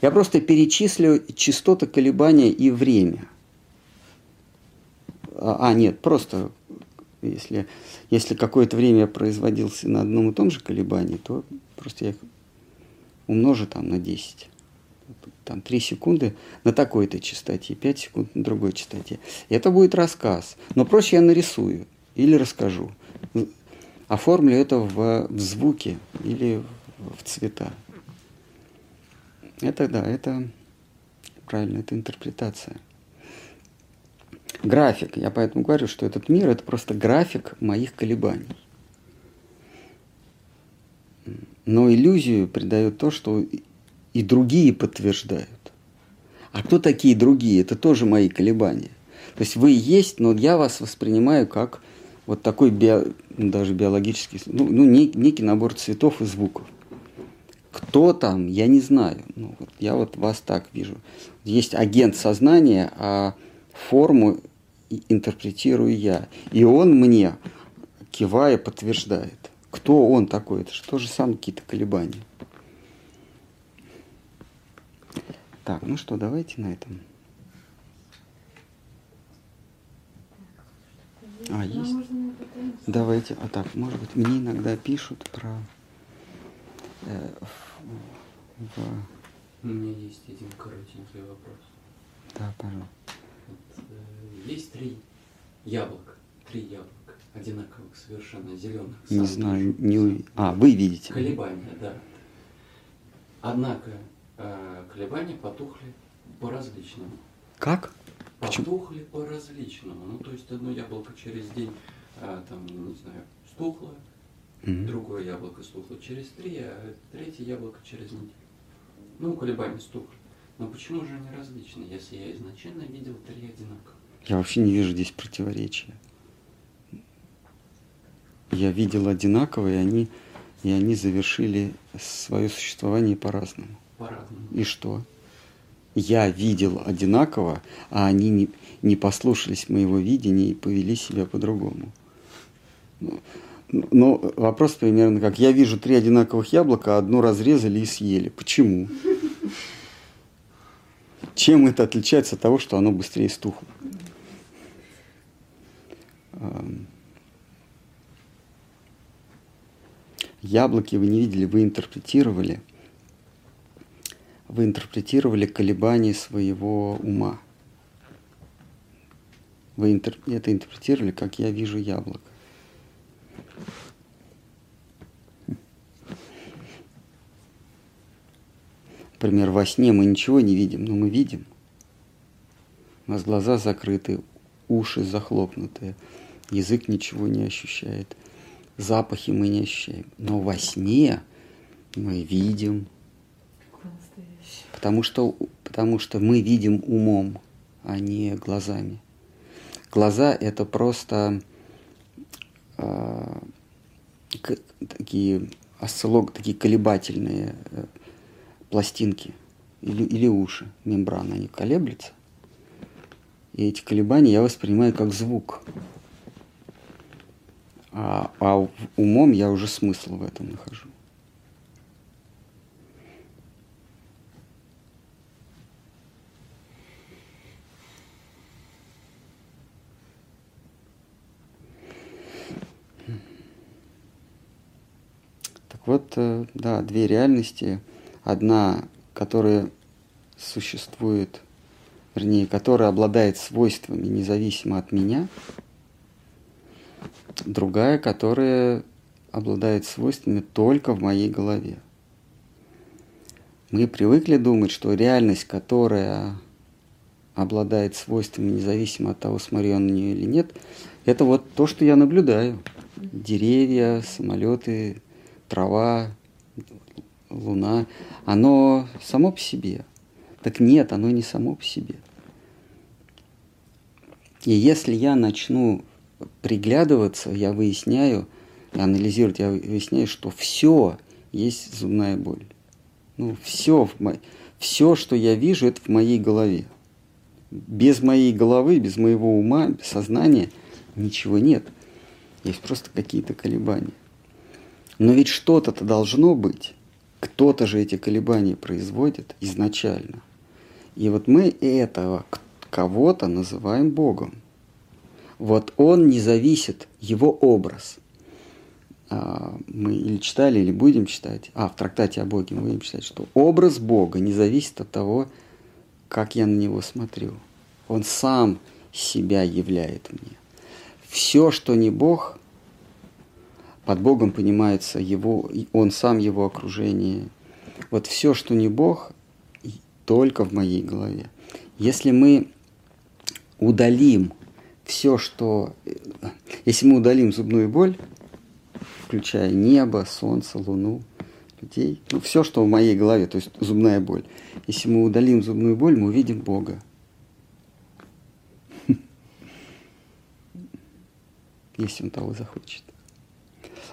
я просто перечислю частоты колебания и время. А, а, нет, просто если, если какое-то время производился на одном и том же колебании, то просто я их умножу там на 10. Там 3 секунды на такой-то частоте, 5 секунд на другой частоте. И это будет рассказ. Но проще я нарисую или расскажу. Оформлю это в, в звуке или в цвета. Это да, это правильно, это интерпретация график. Я поэтому говорю, что этот мир это просто график моих колебаний. Но иллюзию придает то, что и другие подтверждают. А кто такие другие? Это тоже мои колебания. То есть вы есть, но я вас воспринимаю как вот такой био, даже биологический, ну, ну некий набор цветов и звуков. Кто там, я не знаю. Ну, вот я вот вас так вижу. Есть агент сознания, а форму интерпретирую я. И он мне, кивая, подтверждает. Кто он такой? Это же тоже самое какие-то колебания. Так, ну что, давайте на этом. А, есть? Давайте. А так, может быть, мне иногда пишут про... Э, в, в... У меня есть один коротенький вопрос. Да, пожалуйста. Есть три яблока, три яблока, одинаковых совершенно зеленых. Не знаю, не ув... А, вы видите. Колебания, да. Однако э, колебания потухли по-различному. Как? Потухли по-различному. Ну, то есть одно яблоко через день, э, там, не знаю, стухло, mm-hmm. другое яблоко стухло через три, а третье яблоко через неделю. Ну, колебания стухли. Но почему же они различны, если я изначально видел три одинаковых? Я вообще не вижу здесь противоречия. Я видел одинаковые, и они, и они завершили свое существование по-разному. По-разному. И что? Я видел одинаково, а они не, не послушались моего видения и повели себя по-другому. Но, ну, ну, вопрос примерно как, я вижу три одинаковых яблока, одно разрезали и съели. Почему? Чем это отличается от того, что оно быстрее стухло? яблоки вы не видели, вы интерпретировали, вы интерпретировали колебания своего ума. Вы интер... это интерпретировали, как я вижу яблоко. Например, во сне мы ничего не видим, но мы видим. У нас глаза закрыты, уши захлопнутые, язык ничего не ощущает, запахи мы не ощущаем. Но во сне мы видим, потому что, потому что мы видим умом, а не глазами. Глаза это просто э, такие осциллог, такие колебательные э, пластинки или, или уши, мембраны, они колеблются. И эти колебания я воспринимаю как звук. А, а умом я уже смысл в этом нахожу. Так вот, э, да, две реальности. Одна, которая существует вернее, которая обладает свойствами независимо от меня, другая, которая обладает свойствами только в моей голове. Мы привыкли думать, что реальность, которая обладает свойствами, независимо от того, смотрю я на нее или нет, это вот то, что я наблюдаю. Деревья, самолеты, трава, луна. Оно само по себе. Так нет, оно не само по себе. И если я начну приглядываться, я выясняю, анализировать, я выясняю, что все есть зубная боль. Ну, все, все, что я вижу, это в моей голове. Без моей головы, без моего ума, без сознания ничего нет. Есть просто какие-то колебания. Но ведь что-то-то должно быть. Кто-то же эти колебания производит изначально. И вот мы этого кого-то называем Богом. Вот он не зависит, его образ. А, мы или читали, или будем читать, а в трактате о Боге мы будем читать, что образ Бога не зависит от того, как я на него смотрю. Он сам себя являет мне. Все, что не Бог, под Богом понимается его, он сам его окружение. Вот все, что не Бог, только в моей голове. Если мы удалим все, что... Если мы удалим зубную боль, включая небо, солнце, луну, людей, ну, все, что в моей голове, то есть зубная боль. Если мы удалим зубную боль, мы увидим Бога. Если он того захочет.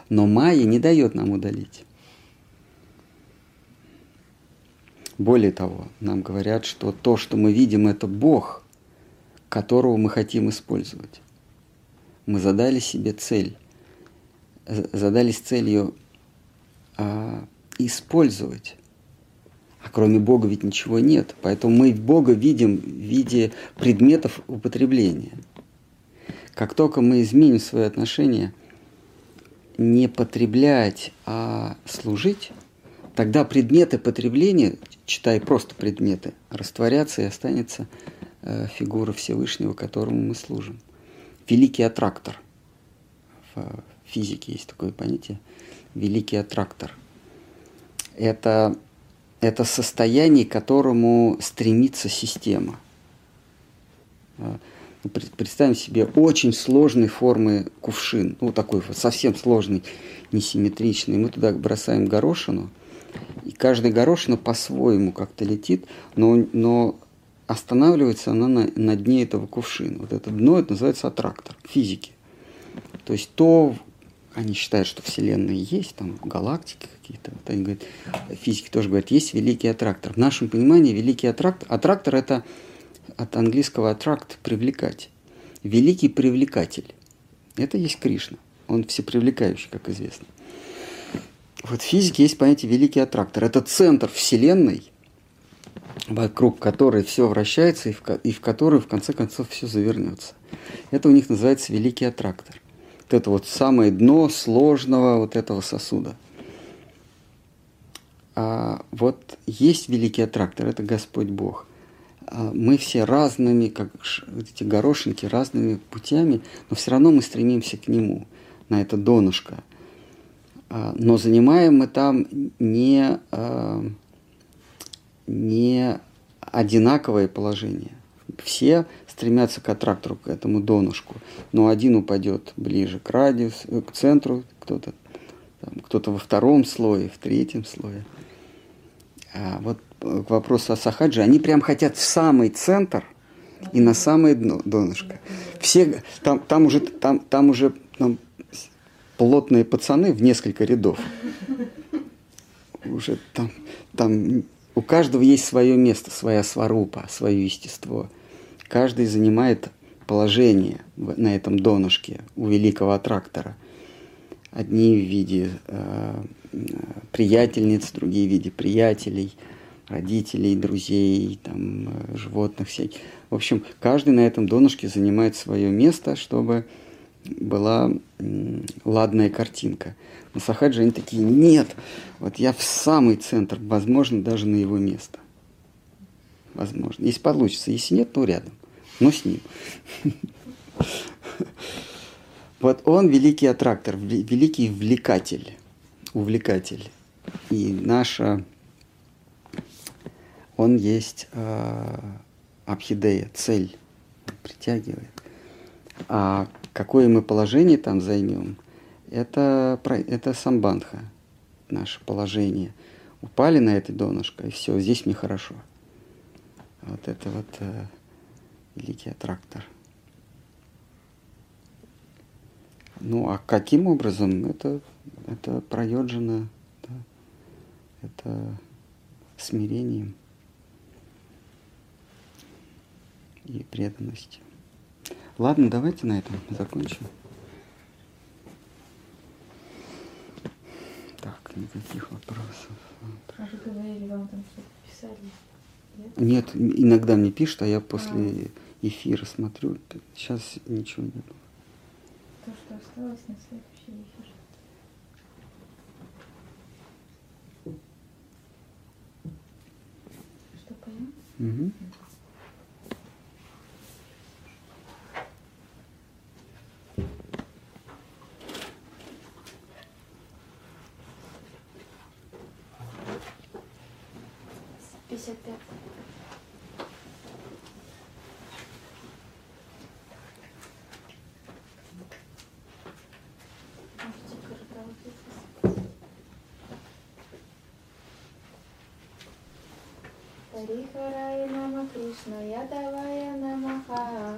Но Майя не дает нам удалить. Более того, нам говорят, что то, что мы видим, это Бог, которого мы хотим использовать. Мы задали себе цель, задались целью а, использовать. А кроме Бога ведь ничего нет. Поэтому мы Бога видим в виде предметов употребления. Как только мы изменим свое отношение не потреблять, а служить, тогда предметы потребления, читай просто предметы, растворятся и останется э, фигура Всевышнего, которому мы служим. Великий аттрактор. В физике есть такое понятие. Великий аттрактор. Это, это состояние, к которому стремится система. Представим себе очень сложной формы кувшин, ну такой совсем сложный, несимметричный. Мы туда бросаем горошину, и каждая горошина по-своему как-то летит, но, но останавливается она на, на дне этого кувшина. Вот это дно, это называется аттрактор физики. То есть то, они считают, что Вселенная есть, там галактики какие-то. Вот они говорят, физики тоже говорят, есть великий аттрактор. В нашем понимании великий аттрактор, аттрактор это от английского attract – привлекать. Великий привлекатель. Это есть Кришна. Он всепривлекающий, как известно. Вот в физике есть понятие великий аттрактор. Это центр Вселенной, вокруг которой все вращается и в, и в которой в конце концов все завернется. Это у них называется великий аттрактор. Вот это вот самое дно сложного вот этого сосуда. А вот есть великий аттрактор, это Господь Бог. А, мы все разными, как эти горошинки, разными путями, но все равно мы стремимся к нему, на это донышко. А, но занимаем мы там не, а, не одинаковое положение. Все стремятся к аттрактору, к этому донышку, но один упадет ближе к радиусу, к центру, кто-то кто-то во втором слое, в третьем слое. А вот к вопросу о Сахаджи, они прям хотят в самый центр и на самое дно, донышко. Все, там, там уже, там, там уже там, плотные пацаны в несколько рядов. Уже там, там у каждого есть свое место, своя сварупа, свое естество. Каждый занимает положение на этом донышке у великого аттрактора. Одни в виде э, приятельниц, другие в виде приятелей – родителей, друзей, там, животных всяких. В общем, каждый на этом донышке занимает свое место, чтобы была ладная картинка. На Сахаджи они такие, нет, вот я в самый центр, возможно, даже на его место. Возможно. Если получится, если нет, то рядом, но с ним. Вот он великий аттрактор, великий влекатель, увлекатель. И наша он есть э, Абхидея, цель притягивает. А какое мы положение там займем, это, это самбандха, наше положение. Упали на это донышко, и все, здесь мне хорошо. Вот это вот э, великий аттрактор. Ну, а каким образом? Это, это проеджено, да? это смирением и преданностью. Ладно, давайте на этом закончим. Так, никаких вопросов. А вы говорили, вам там что-то писали? Нет? нет, иногда мне пишут, а я после а. эфира смотрю. Сейчас ничего нет. То, что осталось на следующий эфир. Что поем? Угу. Пятьдесят пять. Харихарая Нама Кришна Ядавая Намаха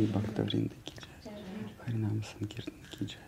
हरि भक्त वृंद की जय हरि नाम संकीर्तन की जय